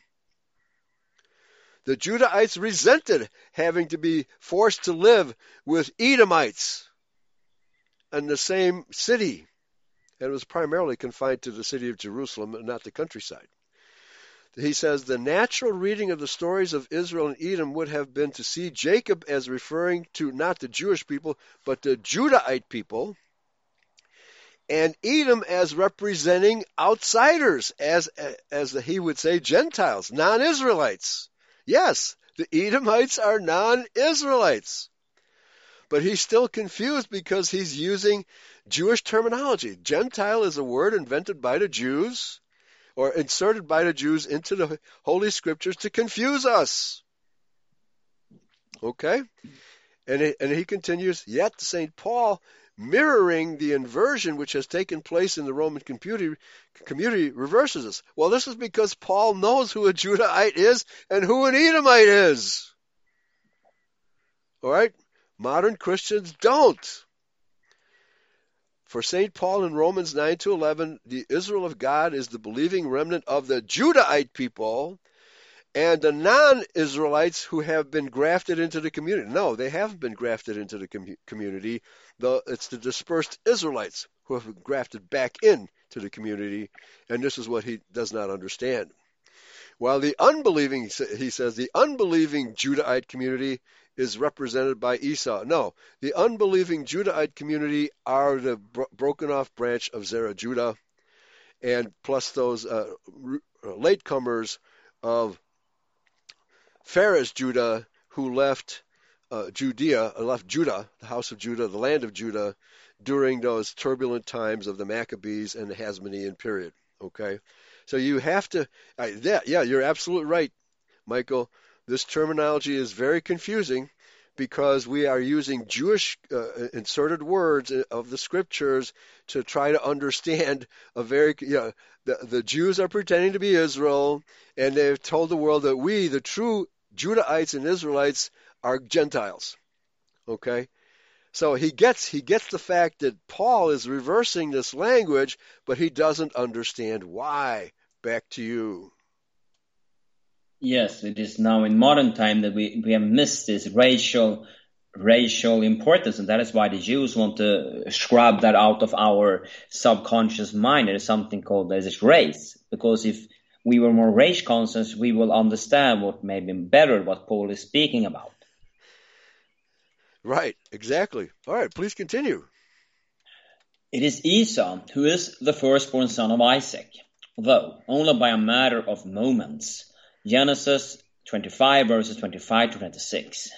Speaker 2: The Judahites resented having to be forced to live with Edomites in the same city. And it was primarily confined to the city of Jerusalem and not the countryside. He says the natural reading of the stories of Israel and Edom would have been to see Jacob as referring to not the Jewish people, but the Judahite people, and Edom as representing outsiders, as as he would say, Gentiles, non-Israelites. Yes, the Edomites are non Israelites. But he's still confused because he's using Jewish terminology. Gentile is a word invented by the Jews or inserted by the Jews into the Holy Scriptures to confuse us. Okay? And he, and he continues, yet St. Paul mirroring the inversion which has taken place in the Roman community, community reverses this. Well, this is because Paul knows who a Judahite is and who an Edomite is. All right? Modern Christians don't. For St. Paul in Romans 9 to 11, the Israel of God is the believing remnant of the Judahite people and the non-Israelites who have been grafted into the community. No, they haven't been grafted into the com- community. The, it's the dispersed Israelites who have been grafted back in to the community, and this is what he does not understand. While the unbelieving, he says, the unbelieving Judahite community is represented by Esau. No, the unbelieving Judahite community are the bro- broken off branch of Zerah Judah, and plus those uh, latecomers of Phares Judah, who left uh, Judea, uh, left Judah, the house of Judah, the land of Judah, during those turbulent times of the Maccabees and the Hasmonean period. Okay, so you have to, uh, yeah, yeah, you're absolutely right, Michael. This terminology is very confusing because we are using Jewish uh, inserted words of the scriptures to try to understand a very, you know, the, the Jews are pretending to be Israel, and they've told the world that we, the true Judahites and Israelites, are Gentiles. Okay? So he gets he gets the fact that Paul is reversing this language, but he doesn't understand why. Back to you.
Speaker 3: Yes, it is now in modern time that we, we have missed this racial racial importance, and that is why the Jews want to scrub that out of our subconscious mind. There is something called this race, because if we were more race conscious, we will understand what maybe better what Paul is speaking about.
Speaker 2: Right, exactly. All right, please continue.
Speaker 3: It is Esau who is the firstborn son of Isaac, though only by a matter of moments. Genesis 25 verses 25 to 26.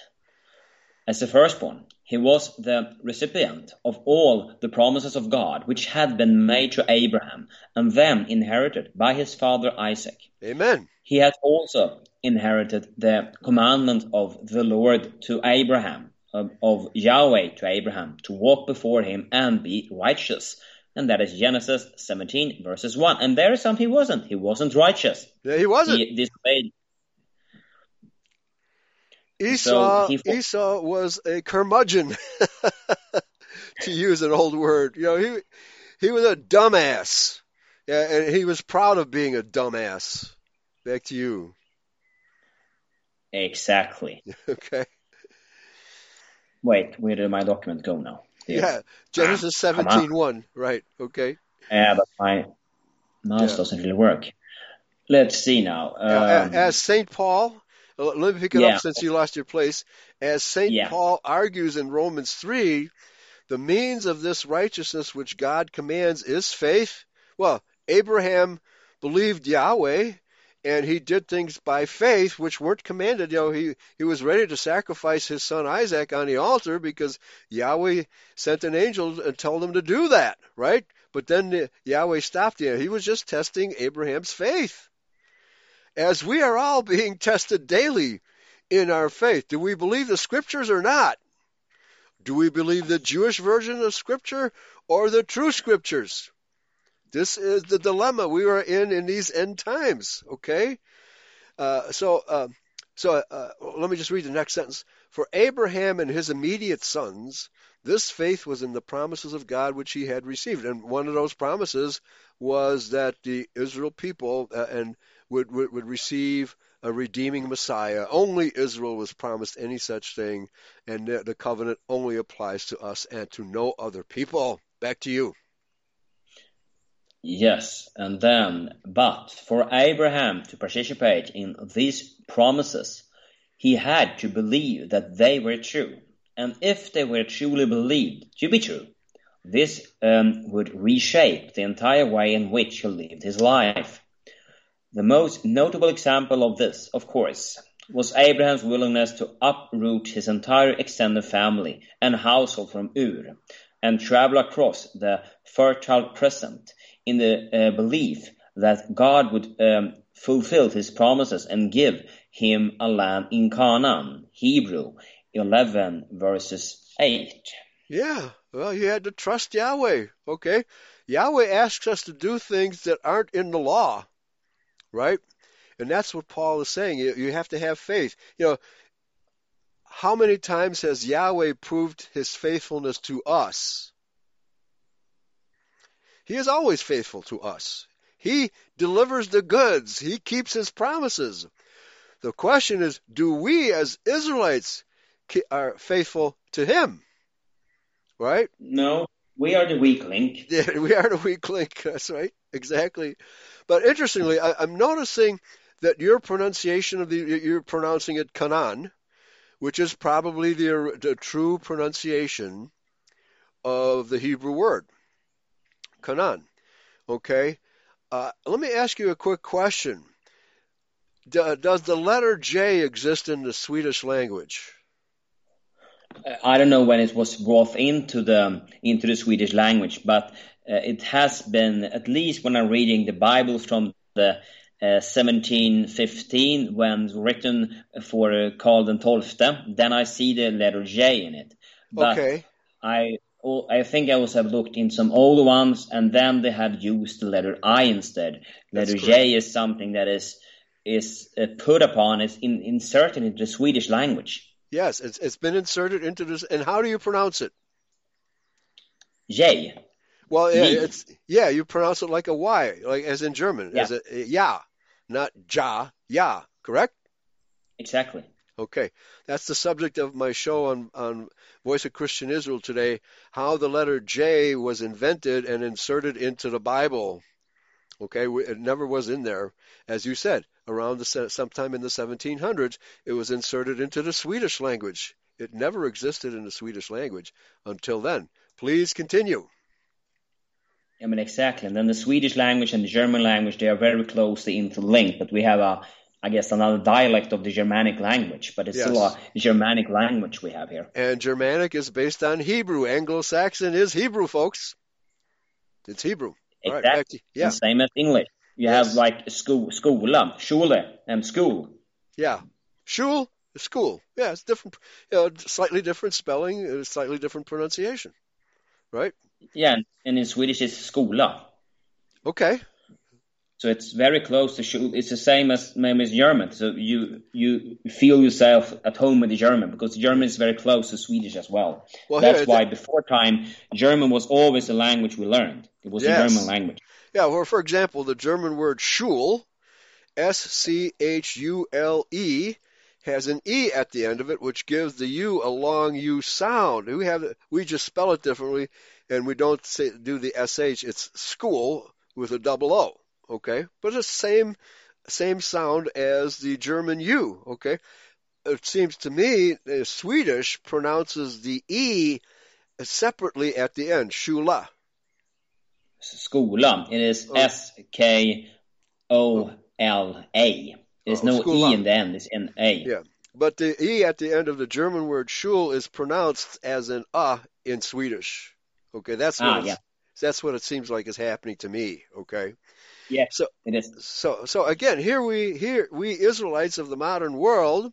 Speaker 3: As the firstborn, he was the recipient of all the promises of God which had been made to Abraham and then inherited by his father Isaac.
Speaker 2: Amen.
Speaker 3: He had also inherited the commandment of the Lord to Abraham, of, of Yahweh to Abraham, to walk before him and be righteous. And that is Genesis 17 verses 1. And there is something he wasn't. He wasn't righteous.
Speaker 2: Yeah, he wasn't.
Speaker 3: He disobeyed
Speaker 2: Esau, so he, Esau was a curmudgeon, to use an old word. You know, he he was a dumbass, yeah, and he was proud of being a dumbass. Back to you.
Speaker 3: Exactly.
Speaker 2: okay.
Speaker 3: Wait, where did my document go now?
Speaker 2: Yeah, Genesis seventeen one. Right. Okay.
Speaker 3: Yeah, but my mouse yeah. doesn't really work. Let's see now.
Speaker 2: Um, as Saint Paul let me pick it yeah. up since you lost your place. As St. Yeah. Paul argues in Romans 3, the means of this righteousness which God commands is faith. Well, Abraham believed Yahweh and he did things by faith which weren't commanded. You know, he, he was ready to sacrifice his son Isaac on the altar because Yahweh sent an angel and told him to do that, right? But then Yahweh stopped him. He was just testing Abraham's faith. As we are all being tested daily in our faith, do we believe the scriptures or not? Do we believe the Jewish version of scripture or the true scriptures? This is the dilemma we are in in these end times. Okay, uh, so uh, so uh, let me just read the next sentence. For Abraham and his immediate sons, this faith was in the promises of God which he had received, and one of those promises was that the Israel people uh, and would, would would receive a redeeming Messiah. Only Israel was promised any such thing, and the, the covenant only applies to us and to no other people. Back to you.
Speaker 3: Yes, and then, but for Abraham to participate in these promises, he had to believe that they were true. And if they were truly believed to be true, this um, would reshape the entire way in which he lived his life. The most notable example of this, of course, was Abraham's willingness to uproot his entire extended family and household from Ur and travel across the Fertile Crescent in the uh, belief that God would um, fulfill his promises and give him a land in Canaan. Hebrew 11 verses 8.
Speaker 2: Yeah, well, you had to trust Yahweh, okay? Yahweh asks us to do things that aren't in the law, right? And that's what Paul is saying. You, you have to have faith. You know, how many times has Yahweh proved his faithfulness to us? He is always faithful to us. He delivers the goods. He keeps his promises. The question is, do we as Israelites are faithful to him? Right?
Speaker 3: No, we are the weak link.
Speaker 2: Yeah, we are the weak link. That's right. Exactly. But interestingly, I, am noticing that your pronunciation of the you're pronouncing it Canaan, which is probably the, the true pronunciation of the Hebrew word. Canaan. Okay? Uh, let me ask you a quick question. D- does the letter J exist in the Swedish language?
Speaker 3: I don't know when it was brought into the into the Swedish language, but uh, it has been at least when I'm reading the Bibles from the uh, 1715 when written for uh, Karl Twelfth, then I see the letter J in it. But
Speaker 2: okay.
Speaker 3: I I think I also have looked in some older ones, and then they have used the letter I instead. Letter J is something that is is uh, put upon, is in, inserted into the Swedish language.
Speaker 2: Yes, it's it's been inserted into this. And how do you pronounce it?
Speaker 3: J.
Speaker 2: Well, yeah, it's yeah, you pronounce it like a Y, like as in German, yeah. as a yeah, not ja, ja, correct?
Speaker 3: Exactly.
Speaker 2: Okay, that's the subject of my show on, on Voice of Christian Israel today how the letter J was invented and inserted into the Bible. Okay, it never was in there. As you said, around the, sometime in the 1700s, it was inserted into the Swedish language. It never existed in the Swedish language until then. Please continue.
Speaker 3: I mean, exactly. And then the Swedish language and the German language, they are very closely interlinked, but we have a I guess, another dialect of the Germanic language, but it's yes. still a Germanic language we have here.
Speaker 2: And Germanic is based on Hebrew. Anglo-Saxon is Hebrew, folks. It's Hebrew.
Speaker 3: Exactly. Right, yeah. same as English. You yes. have like school, skola, schule, and school.
Speaker 2: Yeah. Schul, school. Yeah, it's different, you know, slightly different spelling, uh, slightly different pronunciation. Right?
Speaker 3: Yeah, and in Swedish it's skola.
Speaker 2: Okay.
Speaker 3: So it's very close to Schul. It's the same as name as German. So you you feel yourself at home with the German because German is very close to Swedish as well. well That's here, why before time German was always the language we learned. It was yes. the German language.
Speaker 2: Yeah. Well, for example, the German word Schul, S C H U L E, has an e at the end of it, which gives the u a long u sound. We have we just spell it differently, and we don't say, do the sh. It's school with a double o okay? But it's the same same sound as the German U, okay? It seems to me the Swedish pronounces the E separately at the end, shula.
Speaker 3: Skola. It is oh. S K O L A. There's
Speaker 2: Oh,
Speaker 3: no
Speaker 2: Skola.
Speaker 3: E in the end, it's N A.
Speaker 2: Yeah. But the E at the end of the German word Schul is pronounced as an A in Swedish. Okay, that's what
Speaker 3: Ah, yeah.
Speaker 2: that's what it seems like is happening to me. Okay.
Speaker 3: Yes,
Speaker 2: So-
Speaker 3: it is.
Speaker 2: So so again, here we here we Israelites of the modern world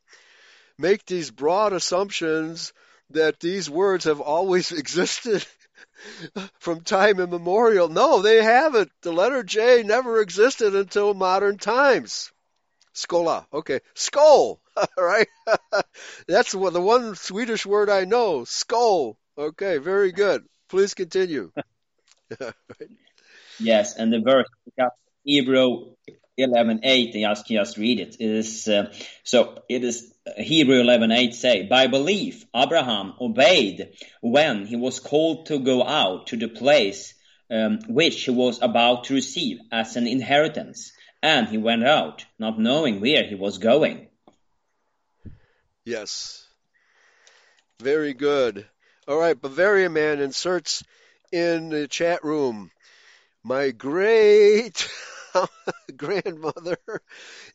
Speaker 2: make these broad assumptions that these words have always existed from time immemorial. No, they haven't. The letter J never existed until modern times. Skola. Okay. Skol. All right. That's what the one Swedish word I know. Skol. Okay. Very good. Please continue.
Speaker 3: Yes, and the verse Hebrew 11:8. I just just read it. It is uh, so. It is Hebrew 11:8 say, by belief Abraham obeyed when he was called to go out to the place um, which he was about to receive as an inheritance, and he went out, not knowing where he was going.
Speaker 2: Yes. Very good. All right, Bavarian man inserts in the chat room. My great grandmother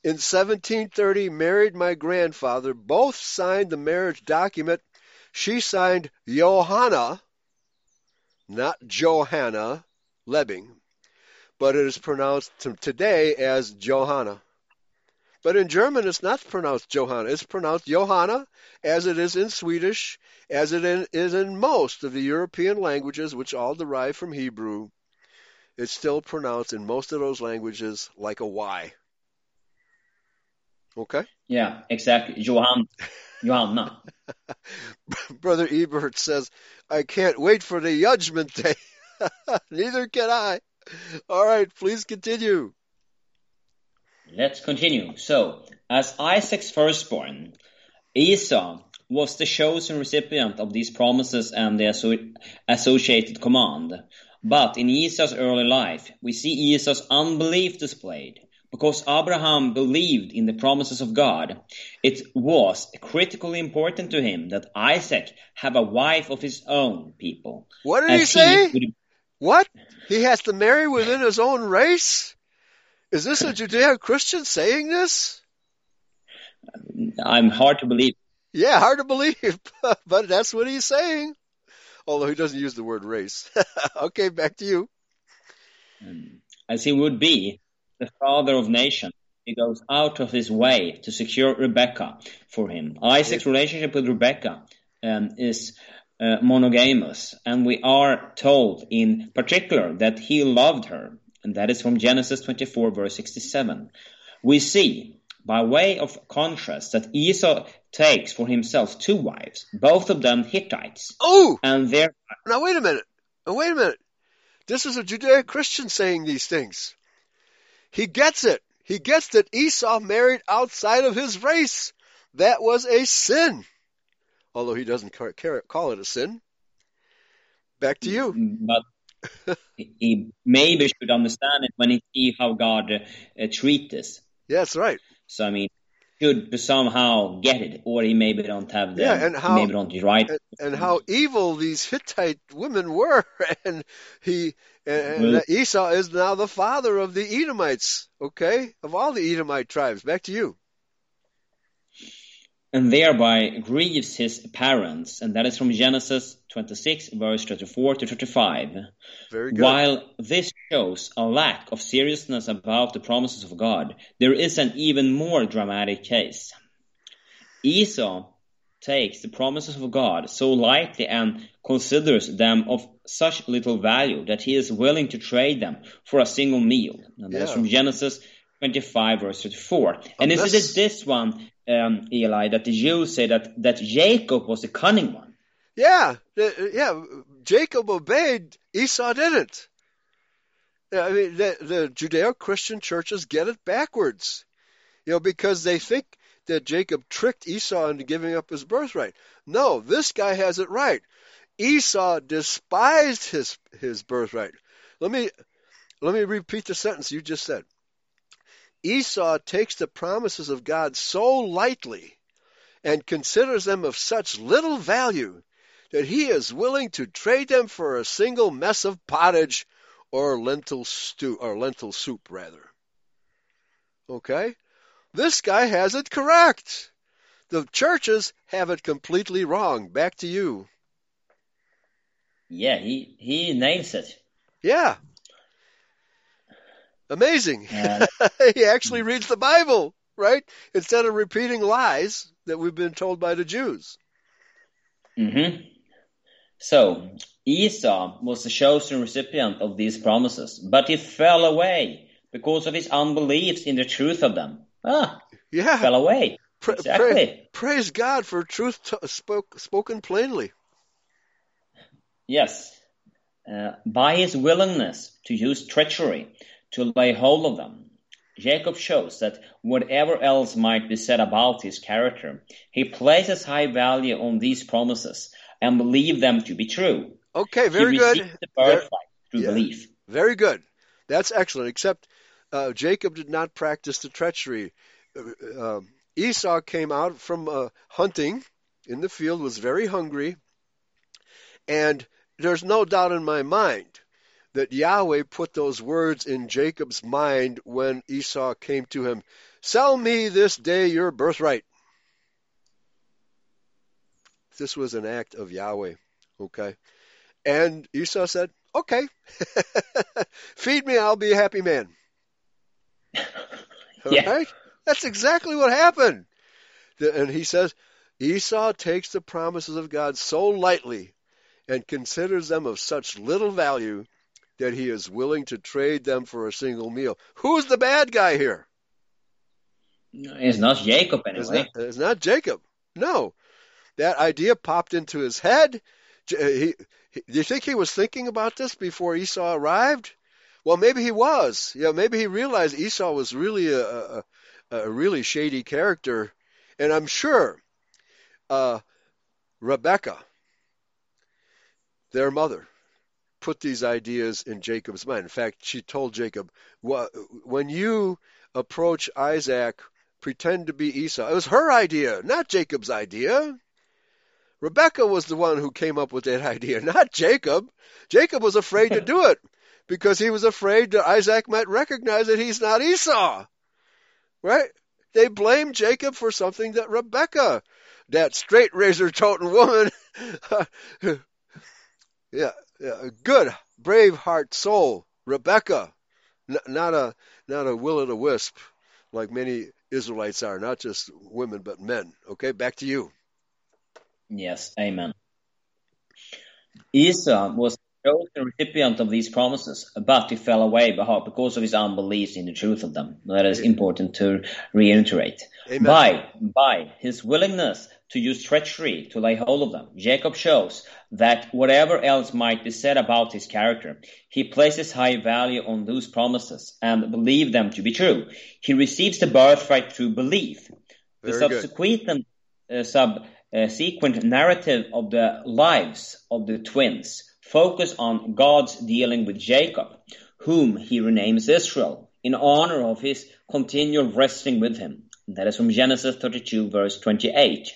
Speaker 2: in 1730 married my grandfather. Both signed the marriage document. She signed Johanna, not Johanna Lebing, but it is pronounced today as Johanna. But in German, it's not pronounced Johanna. It's pronounced Johanna, as it is in Swedish, as it is in most of the European languages, which all derive from Hebrew. It's still pronounced in most of those languages like a Y. Okay?
Speaker 3: Yeah, exactly. Johan, Johanna.
Speaker 2: Brother Ebert says, I can't wait for the judgment day. Neither can I. All right, please continue.
Speaker 3: Let's continue. So, as Isaac's firstborn, Esau was the chosen recipient of these promises and the associated command. But in Esau's early life, we see Esau's unbelief displayed. Because Abraham believed in the promises of God, it was critically important to him that Isaac have a wife of his own people.
Speaker 2: What did he say?
Speaker 3: would
Speaker 2: What? He has to marry within his own race? Is this a Judeo Christian saying this?
Speaker 3: I'm hard to believe.
Speaker 2: Yeah, hard to believe, but that's what he's saying. Although he doesn't use the word race. okay, back to you.
Speaker 3: Um, as he would be the father of nations. He goes out of his way to secure Rebecca for him. Isaac's relationship with Rebecca um, is uh, monogamous, and we are told in particular that he loved her, and that is from Genesis 24, verse 67. We see, by way of contrast, that Esau takes for himself two wives, both of them Hittites,
Speaker 2: Oh,
Speaker 3: and their
Speaker 2: now wait a minute. Now wait a minute. This is a Judeo Christian saying these things. He gets it. He gets that Esau married outside of his race. That was a sin. Although he doesn't ca- ca- call it a sin. Back to you.
Speaker 3: but he maybe should understand it when he see how God uh, uh, treat this.
Speaker 2: Yeah, that's right.
Speaker 3: So I mean, should somehow get it, or he maybe don't have the
Speaker 2: Yeah, and how-
Speaker 3: maybe don't right.
Speaker 2: and, and how evil these Hittite women were, and he and, and
Speaker 3: Well-
Speaker 2: Esau is now the father of the Edomites. Okay, of all the Edomite tribes. Back to you.
Speaker 3: And thereby grieves his parents, and that is from Genesis 26, verse 34 to 35.
Speaker 2: Very good.
Speaker 3: While this shows a lack of seriousness about the promises of God, there is an even more dramatic case. Esau takes the promises of God so lightly and considers them of such little value that he is willing to trade them for a single meal. And that is
Speaker 2: Yeah.
Speaker 3: from Genesis 25, verse 34. And is
Speaker 2: mess-
Speaker 3: it this one, um, Eli, that the Jews say that, that Jacob was the cunning one?
Speaker 2: Yeah, yeah. Jacob obeyed, Esau didn't. I mean, the, the Judeo-Christian churches get it backwards, you know, because they think that Jacob tricked Esau into giving up his birthright. No, this guy has it right. Esau despised his his birthright. Let me let me repeat the sentence you just said. Esau takes the promises of God so lightly and considers them of such little value that he is willing to trade them for a single mess of pottage or lentil stew or lentil soup rather. Okay? This guy has it correct. The churches have it completely wrong. Back to you.
Speaker 3: Yeah, he, he nails it.
Speaker 2: Yeah. Amazing. He actually reads the Bible, right? Instead of repeating lies that we've been told by the Jews.
Speaker 3: Mm-hmm. So, Esau was the chosen recipient of these promises, but he fell away because of his unbeliefs in the truth of them. Ah,
Speaker 2: Yeah.
Speaker 3: fell away.
Speaker 2: Pra-
Speaker 3: exactly.
Speaker 2: pra- praise God for truth t- spoke, spoken plainly.
Speaker 3: Yes. Uh, by his willingness to use treachery to lay hold of them, Jacob shows that whatever else might be said about his character, he places high value on these promises and believes them to be true.
Speaker 2: Okay, very good.
Speaker 3: birthright through
Speaker 2: yeah.
Speaker 3: belief.
Speaker 2: Very good. That's excellent. Except uh, Jacob did not practice the treachery. Uh, um, Esau came out from uh, hunting in the field, was very hungry, and there's no doubt in my mind that Yahweh put those words in Jacob's mind when Esau came to him Sell me this day your birthright. This was an act of Yahweh. Okay. And Esau said, Okay, feed me, I'll be a happy man.
Speaker 3: Yeah.
Speaker 2: right? That's exactly what happened. And he says, Esau takes the promises of God so lightly and considers them of such little value that he is willing to trade them for a single meal. Who's the bad guy here?
Speaker 3: It's not Jacob
Speaker 2: It's
Speaker 3: anyway.
Speaker 2: not, it's not Jacob. No. That idea popped into his head. He, he, do you think he was thinking about this before Esau arrived? Well, maybe he was. Yeah, maybe he realized Esau was really a, a, a really shady character. And I'm sure uh, Rebecca, their mother, put these ideas in Jacob's mind. In fact, she told Jacob, when you approach Isaac, pretend to be Esau. It was her idea, not Jacob's idea. Rebecca was the one who came up with that idea, not Jacob. Jacob was afraid to do it because he was afraid that Isaac might recognize that he's not Esau. Right? They blame Jacob for something that Rebecca, that straight razor toting woman, yeah, yeah, a good, brave heart soul, Rebecca, N- not a not a will o' the wisp like many Israelites are, not just women but men. Okay, back to you.
Speaker 3: Yes, amen. Esau was the chosen recipient of these promises, but he fell away because of his unbelief in the truth of them. That is important to reiterate.
Speaker 2: Amen.
Speaker 3: By, by his willingness to use treachery to lay hold of them, Jacob shows that whatever else might be said about his character, he places high value on those promises and believes them to be true. He receives the birthright through belief. The
Speaker 2: Very
Speaker 3: subsequent uh, subsequent narrative of the lives of the twins focus on God's dealing with Jacob, whom he renames Israel, in honor of his continual wrestling with him. That is from Genesis 32, verse 28.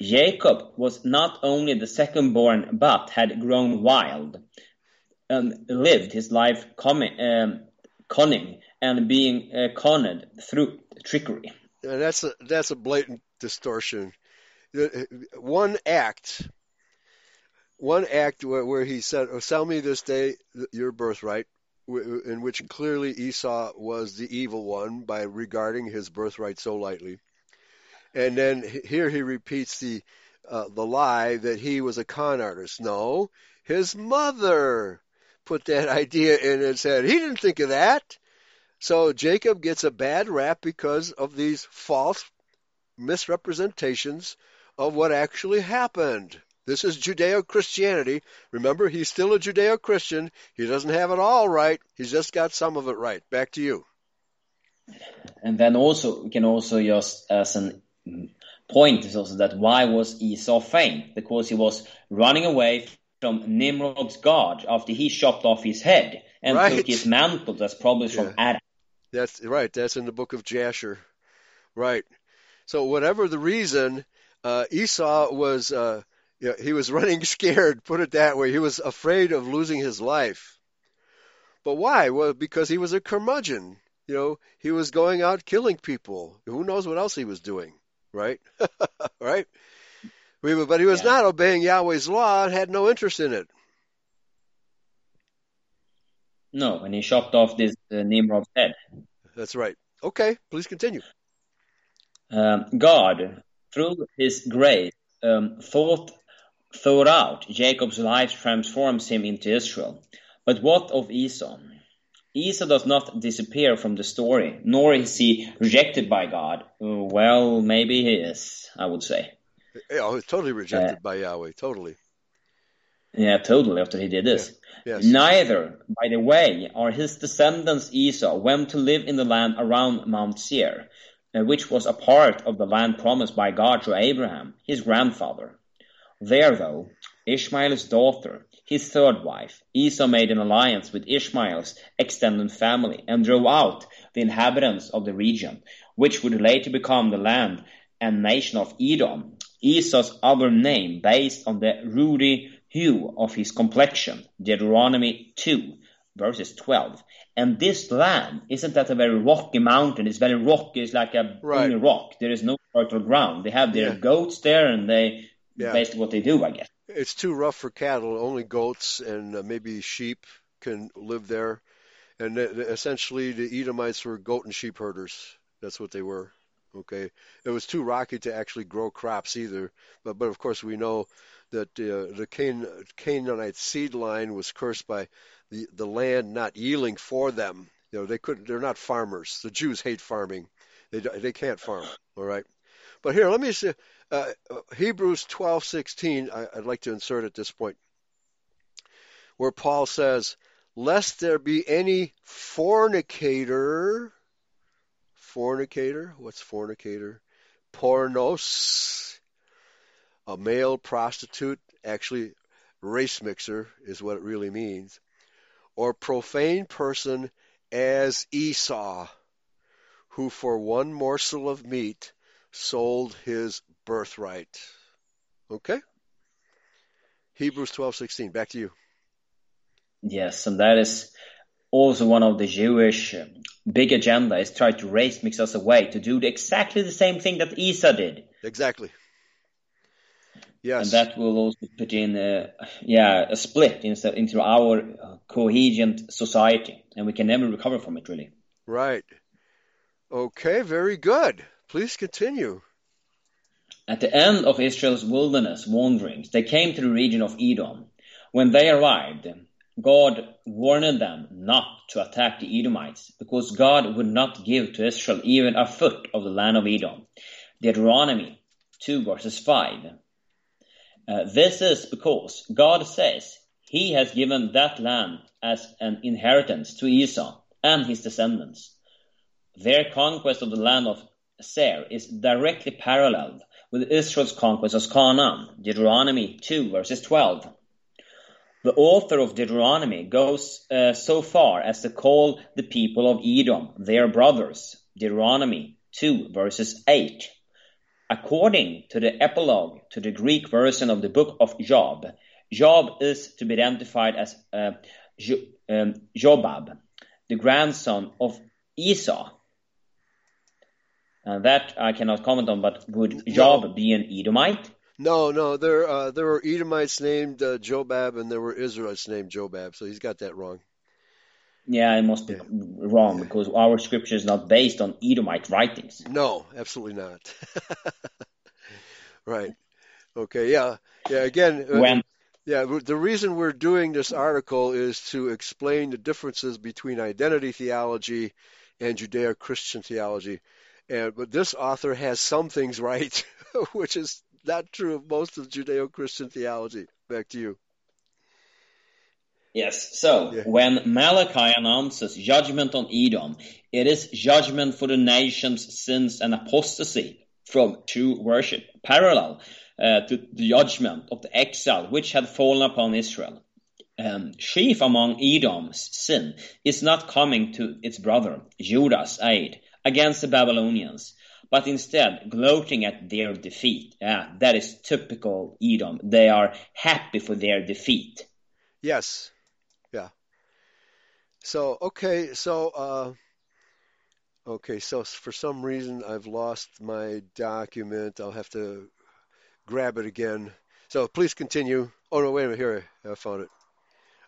Speaker 3: Jacob was not only the second born, but had grown wild and lived his life commi- um, cunning and being uh, conned through trickery.
Speaker 2: That's a that's a blatant distortion. One act, one act where, where he said, oh, "Sell me this day your birthright," in which clearly Esau was the evil one by regarding his birthright so lightly. And then here he repeats the uh, the lie that he was a con artist. No, his mother put that idea in his head. He didn't think of that. So Jacob gets a bad rap because of these false misrepresentations of what actually happened. This is Judeo Christianity. Remember, he's still a Judeo Christian. He doesn't have it all right. He's just got some of it right. Back to you.
Speaker 3: And then also, we can also just as an point is also that why was Esau famed? Because he was running away from Nimrod's god after he chopped off his head and
Speaker 2: Right.
Speaker 3: took his mantle that's probably from
Speaker 2: Yeah.
Speaker 3: Adam.
Speaker 2: That's right. That's in the book of Jasher. Right. So whatever the reason, uh, Esau was uh, yeah, he was running scared. Put it that way. He was afraid of losing his life. But why? Well, because he was a curmudgeon. You know, he was going out killing people. Who knows what else he was doing, right? right? But he was yeah. not obeying Yahweh's law and had no interest in it.
Speaker 3: No, and he chopped off this uh, Nimrod's head.
Speaker 2: That's right. Okay, please continue.
Speaker 3: Um, God, through His grace, um, thought thought out Jacob's life transforms him into Israel. But what of Esau? Esau does not disappear from the story, nor is he rejected by God. Well, maybe he is, I would say.
Speaker 2: Yeah, he's totally rejected uh, by Yahweh, totally.
Speaker 3: Yeah, totally, after he did this. Yeah. Yes. Neither, by the way, are his descendants Esau went to live in the land around Mount Seir, uh, which was a part of the land promised by God to Abraham, his grandfather. There, though, Ishmael's daughter, his third wife, Esau made an alliance with Ishmael's extended family and drove out the inhabitants of the region, which would later become the land and nation of Edom. Esau's other name, based on the ruddy hue of his complexion, Deuteronomy 2, verses 12. And this land, isn't that a very rocky mountain? It's very rocky, it's like a right. rock. There is no fertile ground. They have their yeah. goats there and they yeah. basically what they do, I guess.
Speaker 2: It's too rough for cattle. Only goats and uh, maybe sheep can live there. And essentially, the Edomites were goat and sheep herders. That's what they were. Okay, it was too rocky to actually grow crops either. But but of course we know that uh, the Can- Canaanite seed line was cursed by the the land not yielding for them. You know they couldn't. They're not farmers. The Jews hate farming. They they can't farm. All right. But here, let me say, uh, Hebrews 12:16. I'd like to insert at this point, where Paul says, "Lest there be any fornicator." Fornicator. What's fornicator? Pornos. A male prostitute. Actually, race mixer is what it really means. Or profane person as Esau, who for one morsel of meat sold his birthright. Okay? Hebrews 12:16. Back to you.
Speaker 3: Yes, and that is also one of the Jewish um, big agenda is try to race mix us away to do exactly the same thing that Esau did.
Speaker 2: Exactly. Yes.
Speaker 3: And that will also put in, a, yeah, a split into, into our uh, coherent society, and we can never recover from it, really.
Speaker 2: Right. Okay, very good. Please continue.
Speaker 3: At the end of Israel's wilderness wanderings, they came to the region of Edom. When they arrived, God warned them not to attack the Edomites, because God would not give to Israel even a foot of the land of Edom. Deuteronomy 2 verses 5. Uh, this is because God says he has given that land as an inheritance to Esau and his descendants. Their conquest of the land of Seir is directly paralleled with Israel's conquest of Canaan, Deuteronomy 2 verses 12. The author of Deuteronomy goes uh, so far as to call the people of Edom their brothers, Deuteronomy 2 verses 8. According to the epilogue to the Greek version of the book of Job, Job is to be identified as uh, um, Jobab, the grandson of Esau. And that I cannot comment on, but would Job no. be an Edomite?
Speaker 2: No, no, there uh, there were Edomites named uh, Jobab, and there were Israelites named Jobab. So he's got that wrong.
Speaker 3: Yeah, it must be yeah. wrong because our scripture is not based on Edomite writings.
Speaker 2: No, absolutely not. right. Okay. Yeah. Yeah. Again. Uh, when. Yeah, the reason we're doing this article is to explain the differences between identity theology and Judeo-Christian theology. And but this author has some things right, which is not true of most of Judeo-Christian theology. Back to you.
Speaker 3: Yes. So yeah. when Malachi announces judgment on Edom, it is judgment for the nation's sins and apostasy from true worship, parallel uh, to the judgment of the exile which had fallen upon Israel. Um, chief among Edom's sin is not coming to its brother Judah's aid against the Babylonians, but instead gloating at their defeat. Yeah, that is typical Edom. They are happy for their defeat.
Speaker 2: Yes, Yeah. so okay, so uh, Okay, so for some reason I've lost my document. I'll have to grab it again. So please continue. Oh no, wait a minute. Here, I found it.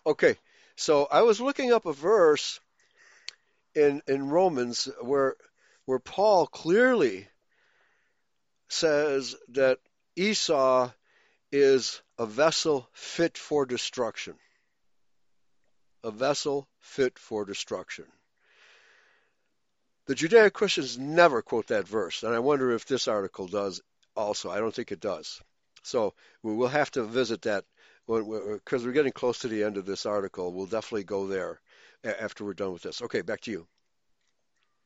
Speaker 2: Okay, so I was looking up a verse in in Romans where where Paul clearly says that Esau is a vessel fit for destruction. A vessel fit for destruction. The Judeo Christians never quote that verse, and I wonder if this article does also. I don't think it does. So we will have to visit that because we're getting close to the end of this article. We'll definitely go there after we're done with this. Okay, back to you.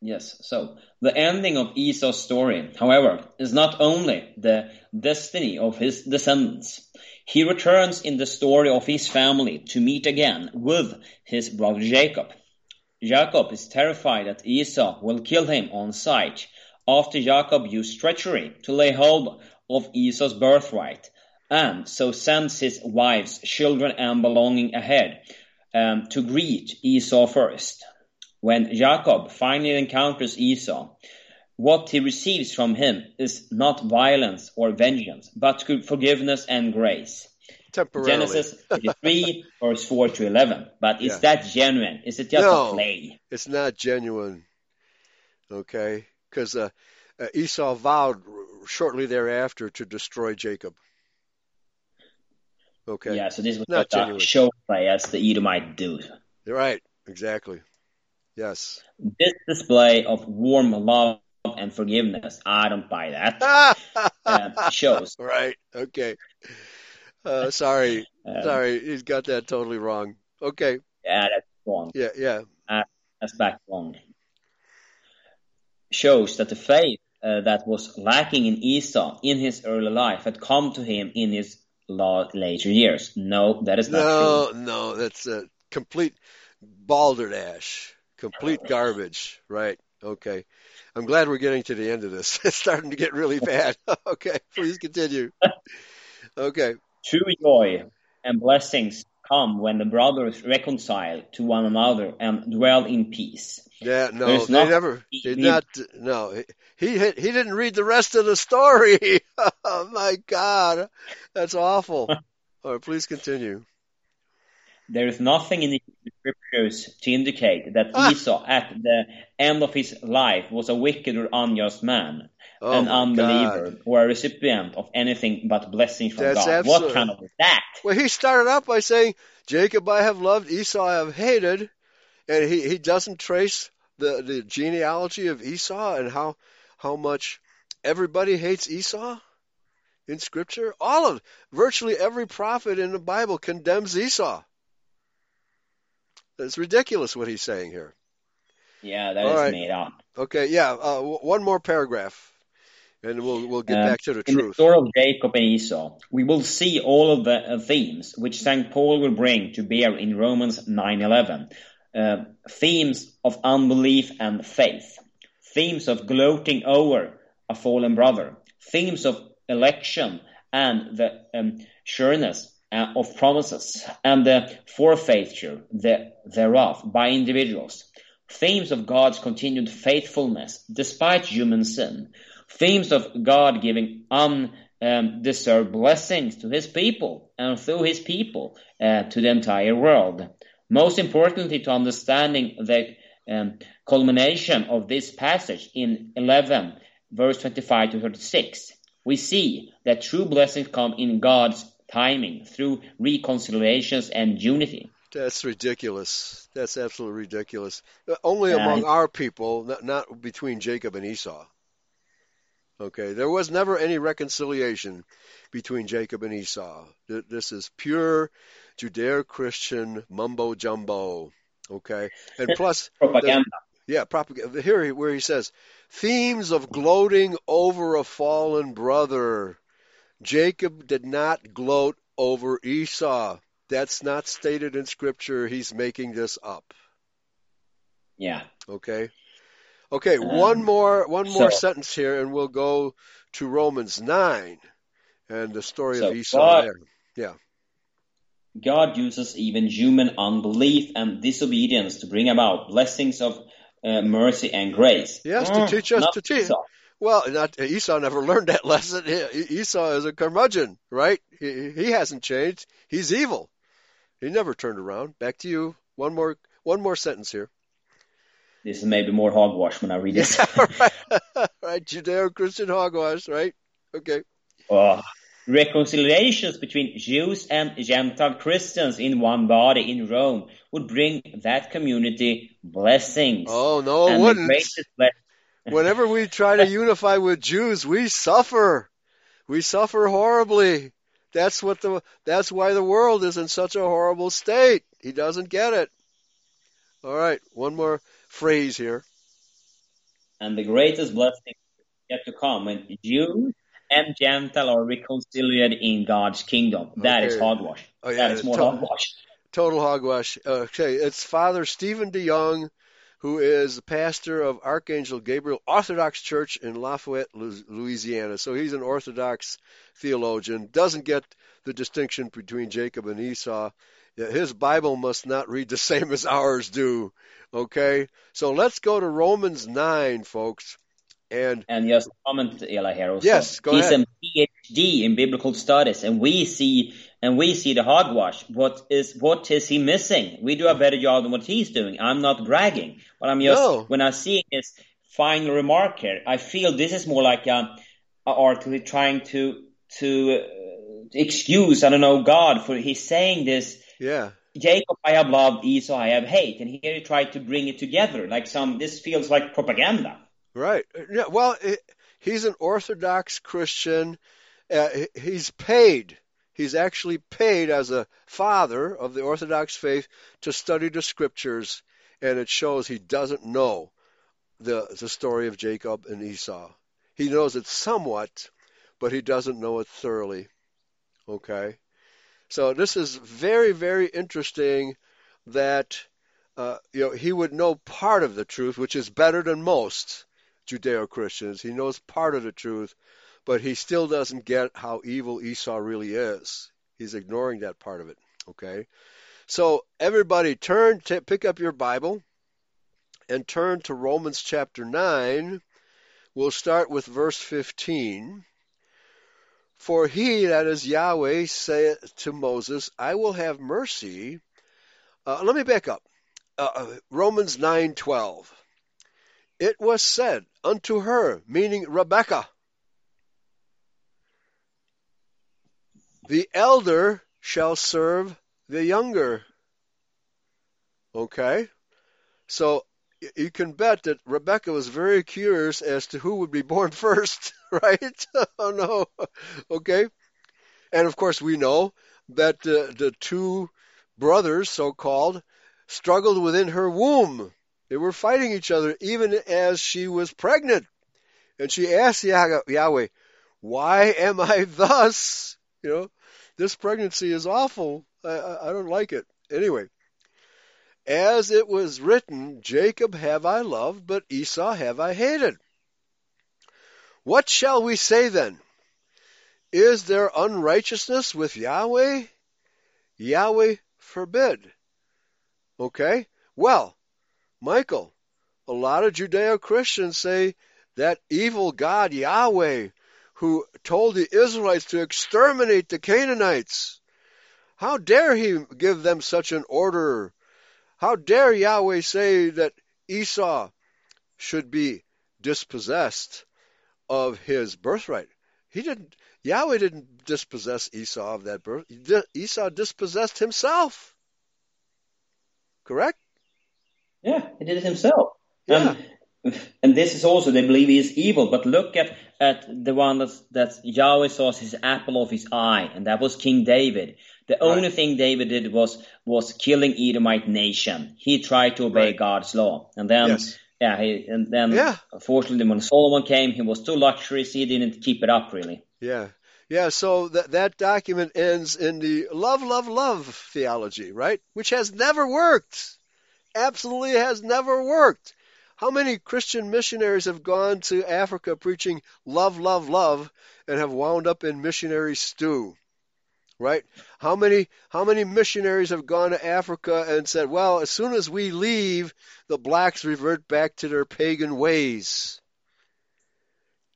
Speaker 3: Yes, so the ending of Esau's story, however, is not only the destiny of his descendants. He returns in the story of his family to meet again with his brother Jacob. Jacob is terrified that Esau will kill him on sight after Jacob used treachery to lay hold of Esau's birthright and so sends his wives, children, and belonging ahead um, to greet Esau first. When Jacob finally encounters Esau, what he receives from him is not violence or vengeance, but forgiveness and grace. Genesis 33, verse 4 to 11. But is yeah. that genuine? Is it just
Speaker 2: no,
Speaker 3: a play?
Speaker 2: It's not genuine. Okay? Because uh, uh, Esau vowed shortly thereafter to destroy Jacob. Okay.
Speaker 3: Yeah, so this was not a show play as the Edomite do.
Speaker 2: Right. Exactly. Yes.
Speaker 3: This display of warm love and forgiveness, I don't buy that. uh, shows.
Speaker 2: Right. Okay. Uh, sorry. Um, sorry. He's got that totally wrong. Okay.
Speaker 3: Yeah, that's wrong.
Speaker 2: Yeah, yeah.
Speaker 3: Uh, that's back wrong. Shows that the faith uh, that was lacking in Esau in his early life had come to him in his later years. No, that is not
Speaker 2: no, true. No, no, that's a complete balderdash complete garbage, right? Okay. I'm glad we're getting to the end of this. It's starting to get really bad. okay, please continue. Okay.
Speaker 3: True joy and blessings come when the brothers reconcile to one another and dwell in peace.
Speaker 2: Yeah, no, There's they never did not. No, he he he didn't read the rest of the story. oh my God, that's awful. All right, please continue.
Speaker 3: There is nothing in the scriptures to indicate that ah. Esau, at the end of his life, was a wicked or unjust man, oh an unbeliever, God. or a recipient of anything but blessings from That's God. Absolutely. What kind of that?
Speaker 2: Well, he started out by saying, Jacob I have loved, Esau I have hated, and he, he doesn't trace the, the genealogy of Esau and how how much everybody hates Esau in Scripture. All of virtually every prophet in the Bible condemns Esau. It's ridiculous what he's saying here.
Speaker 3: Yeah, that All is right. made up.
Speaker 2: Okay, yeah. Uh, one more paragraph, and we'll we'll get uh, back to the
Speaker 3: in
Speaker 2: truth.
Speaker 3: the story of Jacob and Esau, we will see all of the uh, themes which Saint Paul will bring to bear in Romans 9:11. Uh, themes of unbelief and faith, themes of gloating over a fallen brother, themes of election and the um, sureness uh, of promises and the forfeiture thereof by individuals, themes of God's continued faithfulness despite human sin, themes of God giving undeserved blessings to his people and through his people uh, to the entire world. Most importantly, to understanding the um, culmination of this passage in 11, verse 25 to 36, we see that true blessings come in God's timing through reconciliations and unity.
Speaker 2: That's ridiculous. That's absolutely ridiculous. Uh, only among our people, not, not between Jacob and Esau. Okay, there was never any reconciliation between Jacob and Esau. This is pure Judeo-Christian mumbo jumbo. Okay, and plus
Speaker 3: propaganda.
Speaker 2: The, yeah, propaganda. Here, where he says themes of gloating over a fallen brother. Jacob did not gloat over Esau. That's not stated in Scripture. He's making this up.
Speaker 3: Yeah.
Speaker 2: Okay. Okay. Um, one more one more so, sentence here, and we'll go to Romans nine and the story so of Esau God, there. Yeah.
Speaker 3: God uses even human unbelief and disobedience to bring about blessings of uh, mercy and grace.
Speaker 2: Yes, to
Speaker 3: Mm,
Speaker 2: teach us to teach.
Speaker 3: Esau.
Speaker 2: Well, not Esau never learned that lesson. Esau is a curmudgeon, right? He, he hasn't changed. He's evil. He never turned around. Back to you. One more one more sentence here.
Speaker 3: This is maybe more hogwash when I read this.
Speaker 2: Yeah, right. right. Judeo-Christian hogwash, right? Okay.
Speaker 3: Oh, reconciliations between Jews and Gentile Christians in one body in Rome would bring that community blessings.
Speaker 2: Oh no, it
Speaker 3: and
Speaker 2: wouldn't.
Speaker 3: greatest blessing.
Speaker 2: Whenever we try to unify with Jews, we suffer. We suffer horribly. That's what the that's why the world is in such a horrible state. He doesn't get it. All right, one more phrase here.
Speaker 3: And the greatest blessing yet to come when Jews and Gentile are reconciled in God's kingdom. That is
Speaker 2: Okay.
Speaker 3: hogwash.
Speaker 2: Oh, yeah,
Speaker 3: that is more
Speaker 2: to-
Speaker 3: hogwash.
Speaker 2: Total hogwash. Okay, it's Father Stephen DeYoung, who is the pastor of Archangel Gabriel Orthodox Church in Lafayette, Louisiana. So he's an Orthodox theologian. Doesn't get the distinction between Jacob and Esau. His Bible must not read the same as ours do. Okay, so let's go to Romans nine, folks. And
Speaker 3: And just comment, Eli, here also.
Speaker 2: Yes, go
Speaker 3: He's
Speaker 2: ahead.
Speaker 3: a PhD in biblical studies, and we see and we see the hogwash. What is what is he missing? We do a better job than what he's doing. I'm not bragging, but I'm just
Speaker 2: No.
Speaker 3: when I see his final remark here, I feel this is more like a, a article trying to to uh, excuse I don't know God for he's saying this.
Speaker 2: yeah,
Speaker 3: Jacob I have loved, Esau I have hate, and here he tried to bring it together like some. This feels like propaganda.
Speaker 2: Right. Yeah. Well, it, he's an Orthodox Christian. Uh, he's paid. He's actually paid as a father of the Orthodox faith to study the scriptures, and it shows he doesn't know the the story of Jacob and Esau. He knows it somewhat, but he doesn't know it thoroughly. Okay. So this is very, very interesting that uh, you know he would know part of the truth, which is better than most Judeo-Christians. He knows part of the truth, but he still doesn't get how evil Esau really is. He's ignoring that part of it. Okay. So everybody, turn, to, pick up your Bible, and turn to Romans chapter nine. We'll start with verse fifteen. For he, that is Yahweh, saith to Moses, I will have mercy. Uh, let me back up. Uh, uh, Romans 9:12. It was said unto her, meaning Rebekah, the elder shall serve the younger. Okay? So you can bet that Rebecca was very curious as to who would be born first, right? oh no. Okay. And of course, we know that uh, the two brothers, so called, struggled within her womb. They were fighting each other even as she was pregnant. And she asked Yahweh, Why am I thus? You know, this pregnancy is awful. I, I, don't like it. Anyway, as it was written, Jacob have I loved, but Esau have I hated. What shall we say then? Is there unrighteousness with Yahweh? Yahweh forbid. Okay? Well, Michael, a lot of Judeo Christians say that evil God Yahweh, who told the Israelites to exterminate the Canaanites, how dare he give them such an order? How dare Yahweh say that Esau should be dispossessed of his birthright? He didn't. Yahweh didn't dispossess Esau of that birth. Esau dispossessed himself. Correct?
Speaker 3: Yeah, he did it himself.
Speaker 2: Um, yeah.
Speaker 3: And, and this is also, they believe he is evil, but look at, at the one that's, that Yahweh saw as his apple of his eye, and that was King David. The only thing David did was, was killing Edomite nation. He tried to obey
Speaker 2: Right.
Speaker 3: God's law. And then,
Speaker 2: Yes.
Speaker 3: yeah, he, and then,
Speaker 2: Yeah.
Speaker 3: unfortunately, when Solomon came, he was too luxurious, he didn't keep it up really.
Speaker 2: Yeah. Yeah, so that that document ends in the love, love, love theology, right? Which has never worked. Absolutely has never worked. How many Christian missionaries have gone to Africa preaching love, love, love and have wound up in missionary stew? right? How many how many missionaries have gone to Africa and said, "Well, as soon as we leave, the blacks revert back to their pagan ways."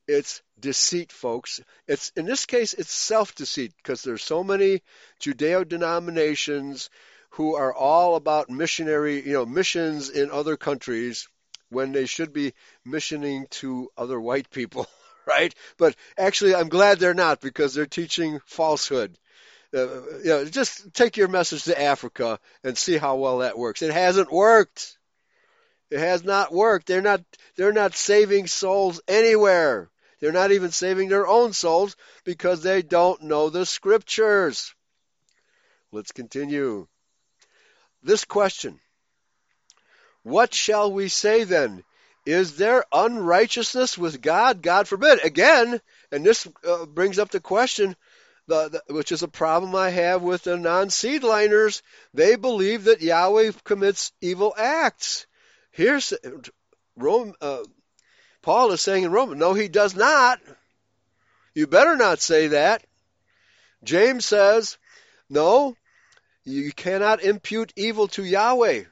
Speaker 2: It's deceit, folks. It's in this case, it's self-deceit because there's so many Judeo denominations who are all about missionary, you know, missions in other countries when they should be missioning to other white people, right? But actually, I'm glad they're not because they're teaching falsehood. Uh, you know, just take your message to Africa and see how well that works. It hasn't worked. It has not worked. They're not. They're not saving souls anywhere. They're not even saving their own souls because they don't know the scriptures. Let's continue. This question What shall we say then? Is there unrighteousness with God? God forbid. Again, and this uh, brings up the question, the, the, which is a problem I have with the non seedliners. They believe that Yahweh commits evil acts. Here's Rome, uh, Paul is saying in Romans, no, he does not. You better not say that. James says, no, you cannot impute evil to Yahweh.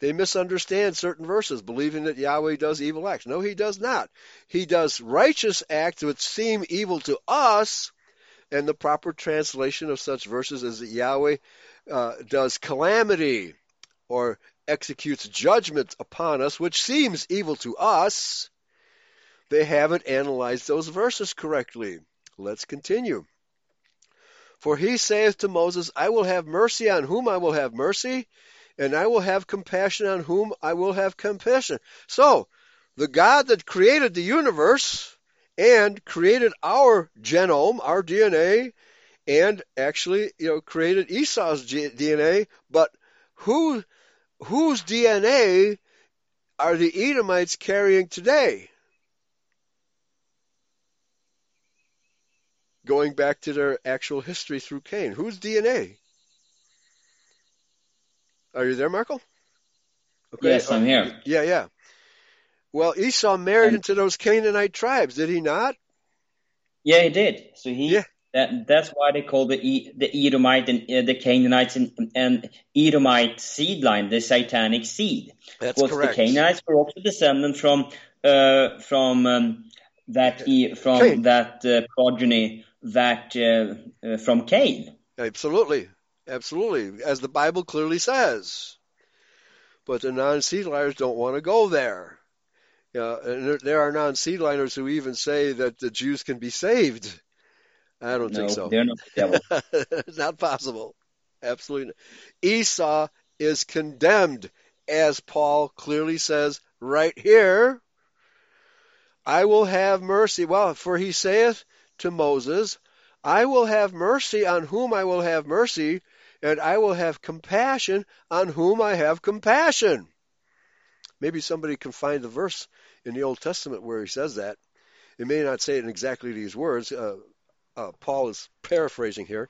Speaker 2: They misunderstand certain verses, believing that Yahweh does evil acts. No, he does not. He does righteous acts which seem evil to us, and the proper translation of such verses is that Yahweh uh, does calamity or executes judgment upon us, which seems evil to us, they haven't analyzed those verses correctly. Let's continue. For he saith to Moses, I will have mercy on whom I will have mercy, and I will have compassion on whom I will have compassion. So, the God that created the universe and created our genome, our DNA, and actually, you know, created Esau's DNA, but who whose DNA are the Edomites carrying today? Going back to their actual history through Cain. Whose DNA? Are you there, Marco?
Speaker 3: Okay. Yes, I'm here.
Speaker 2: Yeah, yeah. Well, Esau married and, into those Canaanite tribes, did he not?
Speaker 3: Yeah, he did. So he yeah. That, that's why they call the the Edomite and uh, the Canaanites and, and Edomite seed line the satanic seed.
Speaker 2: That's because correct.
Speaker 3: the Canaanites were also descended from uh, from um, that from Cain. that uh, progeny that uh, uh, from Cain.
Speaker 2: Absolutely, absolutely, as the Bible clearly says. But the non-seedliners don't want to go there. Uh, and there, there are non-seedliners who even say that the Jews can be saved I don't
Speaker 3: no,
Speaker 2: think so.
Speaker 3: They're not the devil.
Speaker 2: it's not possible. Absolutely. Not. Esau is condemned, as Paul clearly says right here. I will have mercy. Well, for he saith to Moses, I will have mercy on whom I will have mercy, and I will have compassion on whom I have compassion. Maybe somebody can find the verse in the Old Testament where he says that. It may not say it in exactly these words. Uh, uh, Paul is paraphrasing here.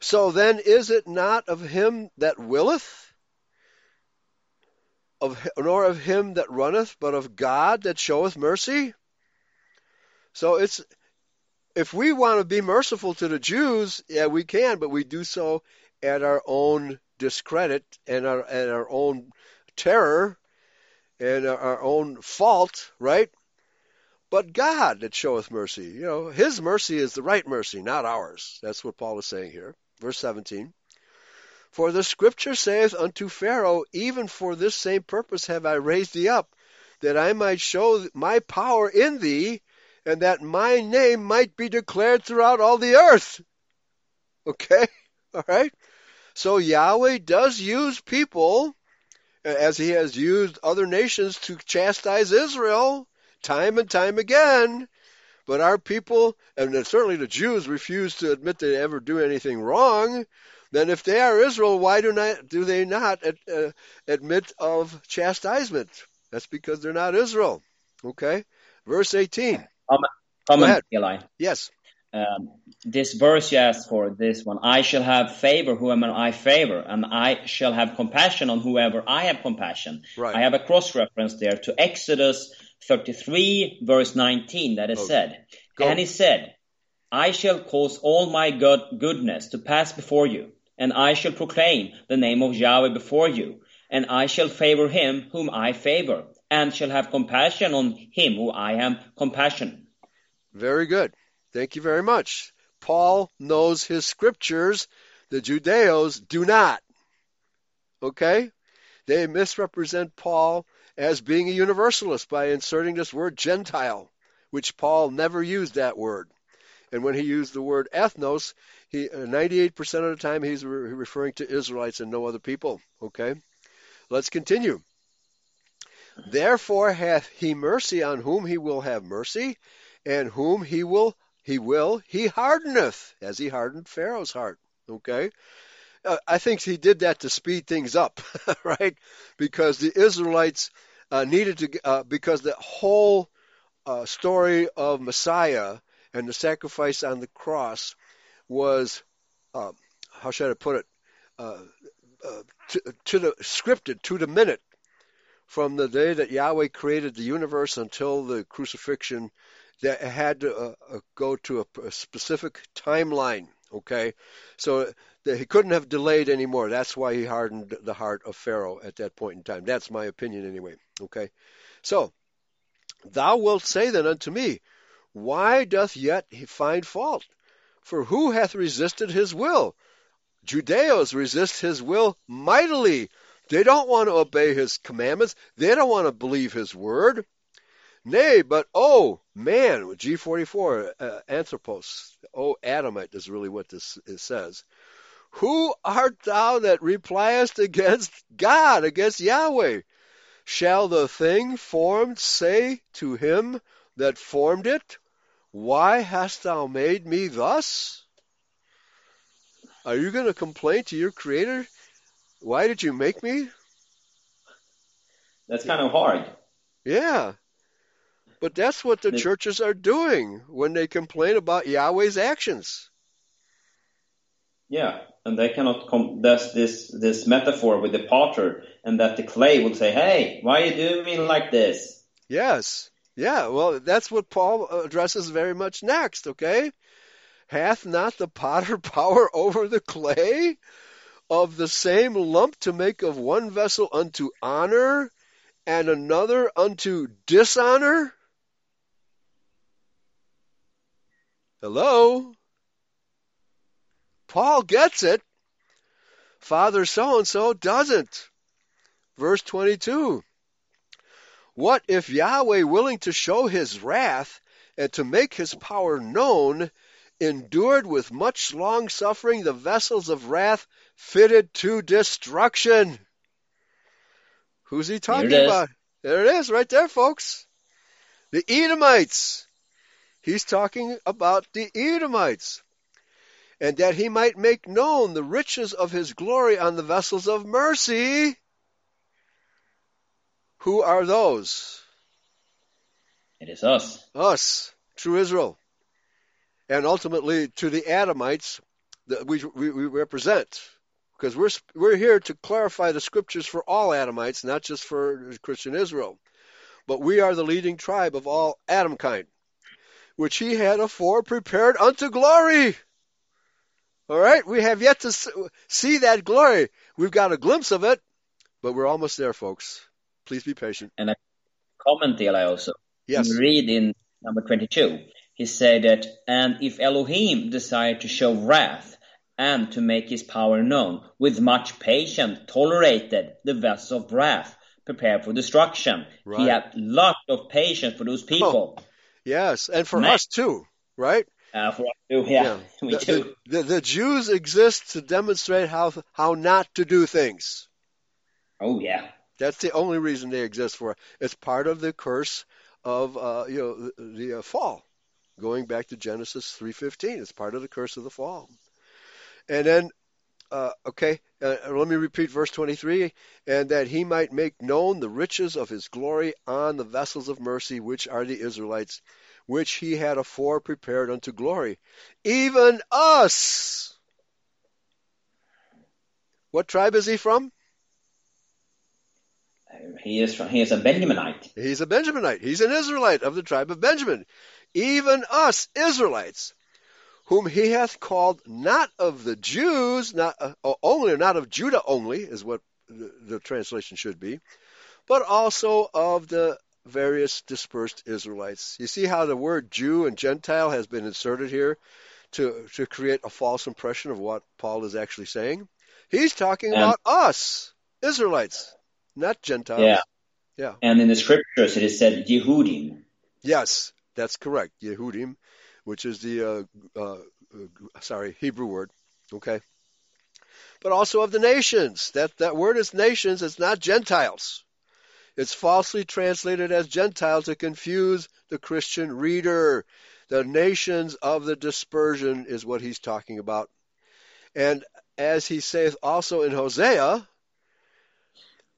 Speaker 2: So then, is it not of him that willeth, of nor of him that runneth, but of God that showeth mercy? So it's if we want to be merciful to the Jews, yeah, we can, but we do so at our own discredit and our at our own terror and our own fault, right? but God that showeth mercy. You know, His mercy is the right mercy, not ours. That's what Paul is saying here. Verse 17. For the scripture saith unto Pharaoh, Even for this same purpose have I raised thee up, that I might show my power in thee, and that my name might be declared throughout all the earth. Okay? All right? So Yahweh does use people, as he has used other nations to chastise Israel time and time again. But our people, and certainly the Jews, refuse to admit they ever do anything wrong. Then, if they are Israel, why do not do they not uh, admit of chastisement? That's because they're not Israel. Okay, verse eighteen.
Speaker 3: Um, comment, Eli.
Speaker 2: Yes.
Speaker 3: Um, this verse you asked for, this one, I shall have favor who whomever I favor, and I shall have compassion on whoever I have compassion.
Speaker 2: Right.
Speaker 3: I have a cross reference there to Exodus 33, verse 19, that is oh, said. Go. And he said, I shall cause all my good goodness to pass before you, and I shall proclaim the name of Yahweh before you, and I shall favor him whom I favor, and shall have compassion on him who I am compassion.
Speaker 2: Very good. Thank you very much. Paul knows his scriptures. The Judeos do not. Okay? They misrepresent Paul as being a universalist by inserting this word Gentile, which Paul never used that word. And when he used the word ethnos, he uh, 98% of the time he's re- referring to Israelites and no other people. Okay? Let's continue. Therefore hath he mercy on whom he will have mercy, and whom he will he will he hardeneth, as he hardened Pharaoh's heart. Okay? Uh, I think he did that to speed things up, right? Because the Israelites uh, needed to, uh, because the whole uh, story of Messiah and the sacrifice on the cross was, uh, how should I put it, uh, to, to the scripted to the minute from the day that Yahweh created the universe until the crucifixion that had to uh, uh, go to a, a, specific timeline. Okay, so he couldn't have delayed anymore. That's why he hardened the heart of Pharaoh at that point in time. That's my opinion, anyway. Okay, so thou wilt say then unto me, Why doth yet he find fault? For who hath resisted his will? Judeos resist his will mightily. They don't want to obey his commandments. They don't want to believe his word. Nay, but oh man, G44, uh, anthropos, oh Adamite is really what this says. Who art thou that repliest against God, against Yahweh? Shall the thing formed say to him that formed it, Why hast thou made me thus? Are you going to complain to your Creator? Why did you make me?
Speaker 3: That's kind of hard.
Speaker 2: Yeah. But that's what the churches are doing when they complain about Yahweh's actions.
Speaker 3: Yeah, and they cannot come. There's this this metaphor with the potter, and that the clay will say, "Hey, why are you doing me like this?"
Speaker 2: Yes, yeah. Well, that's what Paul addresses very much next. Okay, hath not the potter power over the clay of the same lump to make of one vessel unto honor and another unto dishonor? Hello? Paul gets it. Father so and so doesn't. Verse 22. What if Yahweh, willing to show his wrath and to make his power known, endured with much long suffering the vessels of wrath fitted to destruction? Who's he talking about? There it is, right there, folks. The Edomites. He's talking about the Edomites. And that he might make known the riches of his glory on the vessels of mercy. Who are those?
Speaker 3: It is us.
Speaker 2: Us, true Israel. And ultimately to the Adamites that we, we, we represent. Because we're, we're here to clarify the scriptures for all Adamites, not just for Christian Israel. But we are the leading tribe of all Adamkind which he had afore prepared unto glory. All right, we have yet to see that glory. We've got a glimpse of it, but we're almost there, folks. Please be patient.
Speaker 3: And a comment, Eli, also.
Speaker 2: Yes.
Speaker 3: read in number 22. He said that, and if Elohim desired to show wrath and to make his power known, with much patience tolerated the vessel of wrath prepared for destruction. Right. He had lot of patience for those people. Oh.
Speaker 2: Yes, and for us too, right?
Speaker 3: Uh, for us too, yeah. yeah.
Speaker 2: The,
Speaker 3: too.
Speaker 2: The, the, the, Jews exist to demonstrate how how not to do things.
Speaker 3: Oh yeah.
Speaker 2: That's the only reason they exist for. It's part of the curse of uh, you know the, the uh, fall, going back to Genesis three fifteen. It's part of the curse of the fall. And then uh, okay, uh, let me repeat verse 23 and that he might make known the riches of his glory on the vessels of mercy, which are the Israelites, which he had afore prepared unto glory, even us. What tribe is he from?
Speaker 3: He is from, he is a Benjaminite.
Speaker 2: He's a Benjaminite. He's an Israelite of the tribe of Benjamin. Even us, Israelites, whom he hath called not of the Jews, not uh, only, not of Judah only, is what the, the translation should be, but also of the various dispersed Israelites. You see how the word Jew and Gentile has been inserted here to, to create a false impression of what Paul is actually saying? He's talking about us, Israelites, not Gentiles.
Speaker 3: Yeah.
Speaker 2: Yeah.
Speaker 3: And in the scriptures it is said Yehudim.
Speaker 2: Yes, that's correct. Yehudim, which is the uh, uh, sorry Hebrew word. Okay. But also of the nations. That that word is nations. It's not Gentiles. It's falsely translated as Gentiles to confuse the Christian reader. The nations of the dispersion is what he's talking about. And as he saith also in Hosea,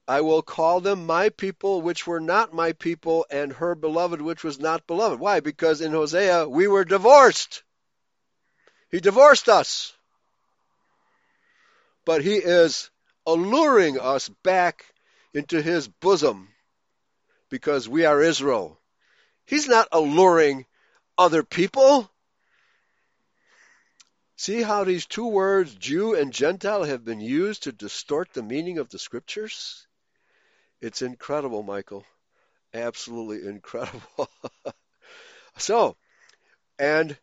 Speaker 2: I will call them my people, which were not my people, and her beloved, which was not beloved. Why? Because in Hosea, we were divorced. He divorced us. But he is alluring us back into his bosom because we are Israel. He's not alluring other people. See how these two words, Jew and Gentile, have been used to distort the meaning of the scriptures? It's incredible, Michael. Absolutely incredible. so, and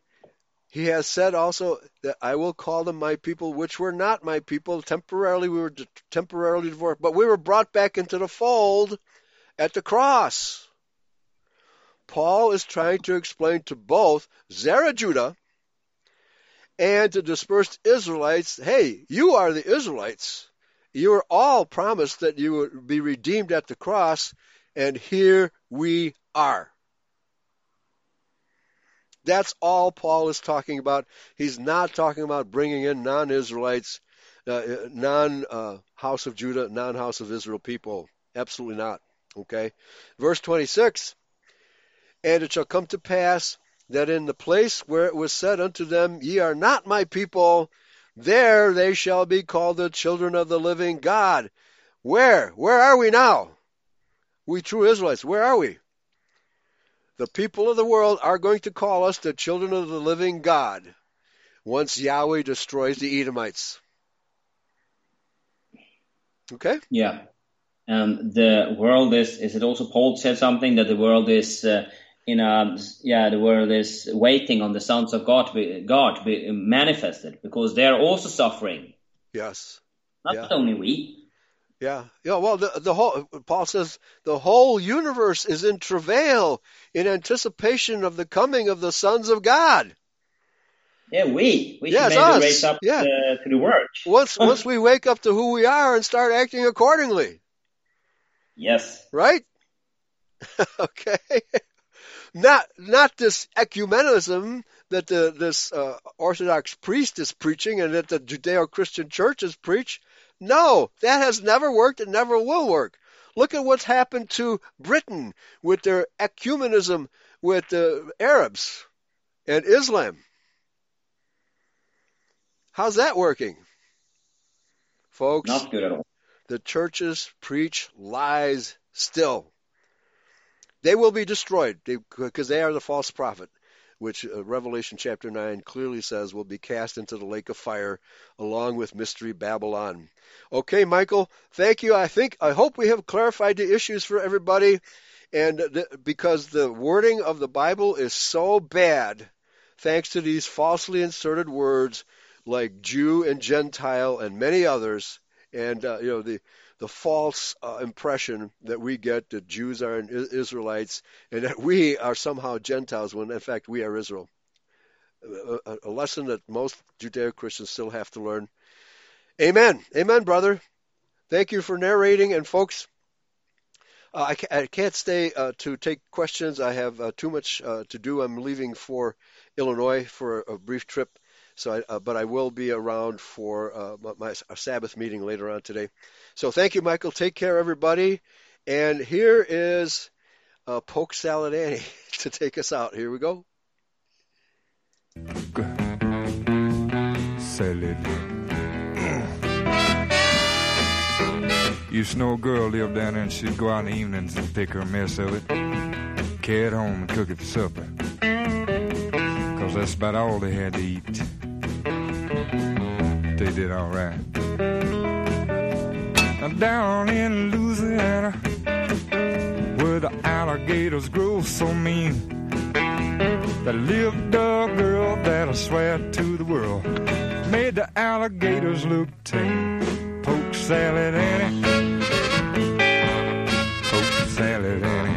Speaker 2: he has said also that I will call them my people, which were not my people. Temporarily, we were temporarily divorced, but we were brought back into the fold at the cross. Paul is trying to explain to both Zerah Judah and to dispersed Israelites hey, you are the Israelites. You were all promised that you would be redeemed at the cross, and here we are. That's all Paul is talking about. He's not talking about bringing in non Israelites, uh, non uh, House of Judah, non House of Israel people. Absolutely not. Okay? Verse 26 And it shall come to pass that in the place where it was said unto them, Ye are not my people, there they shall be called the children of the living God. Where? Where are we now? We true Israelites, where are we? The people of the world are going to call us the children of the living God once Yahweh destroys the Edomites. Okay?
Speaker 3: Yeah. And the world is, is it also Paul said something that the world is uh, in a yeah the world is waiting on the sons of God to be, God to be manifested because they are also suffering.
Speaker 2: Yes.
Speaker 3: Not
Speaker 2: yeah.
Speaker 3: only we.
Speaker 2: Yeah, yeah. Well, the the whole Paul says the whole universe is in travail in anticipation of the coming of the sons of God.
Speaker 3: Yeah, we we
Speaker 2: yes,
Speaker 3: should raise up
Speaker 2: yeah.
Speaker 3: to, to the work.
Speaker 2: Once once we wake up to who we are and start acting accordingly.
Speaker 3: Yes.
Speaker 2: Right. okay not not this ecumenism that the, this uh, Orthodox priest is preaching and that the Judeo-Christian churches preach. No, that has never worked and never will work. Look at what's happened to Britain with their ecumenism with the Arabs and Islam. How's that working? Folks,
Speaker 3: not good at all.
Speaker 2: The churches preach lies still. They will be destroyed because they, are the false prophet, which uh, Revelation chapter 9 clearly says will be cast into the lake of fire along with Mystery Babylon. Okay, Michael, thank you. I think, I hope we have clarified the issues for everybody. And the, because the wording of the Bible is so bad, thanks to these falsely inserted words like Jew and Gentile and many others, and uh, you know the the false uh, impression that we get that Jews are Israelites and that we are somehow Gentiles when in fact we are Israel. A, a lesson that most Judeo Christians still have to learn. Amen. Amen, brother. Thank you for narrating. And folks, uh, I, I, can't stay uh, to take questions. I have uh, too much uh, to do. I'm leaving for Illinois for a, a brief trip. So, I, uh, but I will be around for uh, my, my Sabbath meeting later on today. So thank you, Michael. Take care, everybody. And here is uh, Polk Salad Annie to take us out. Here we go.
Speaker 1: Salad. Know a girl lived down there and she'd go out in the evenings and take her mess of it, carry it home and cook it for supper because that's about all they had to eat. They did all right. Now down in Louisiana, where the alligators grow so mean, there lived a girl that I swear to the world made the alligators look tame. Poke salad in poke salad Annie.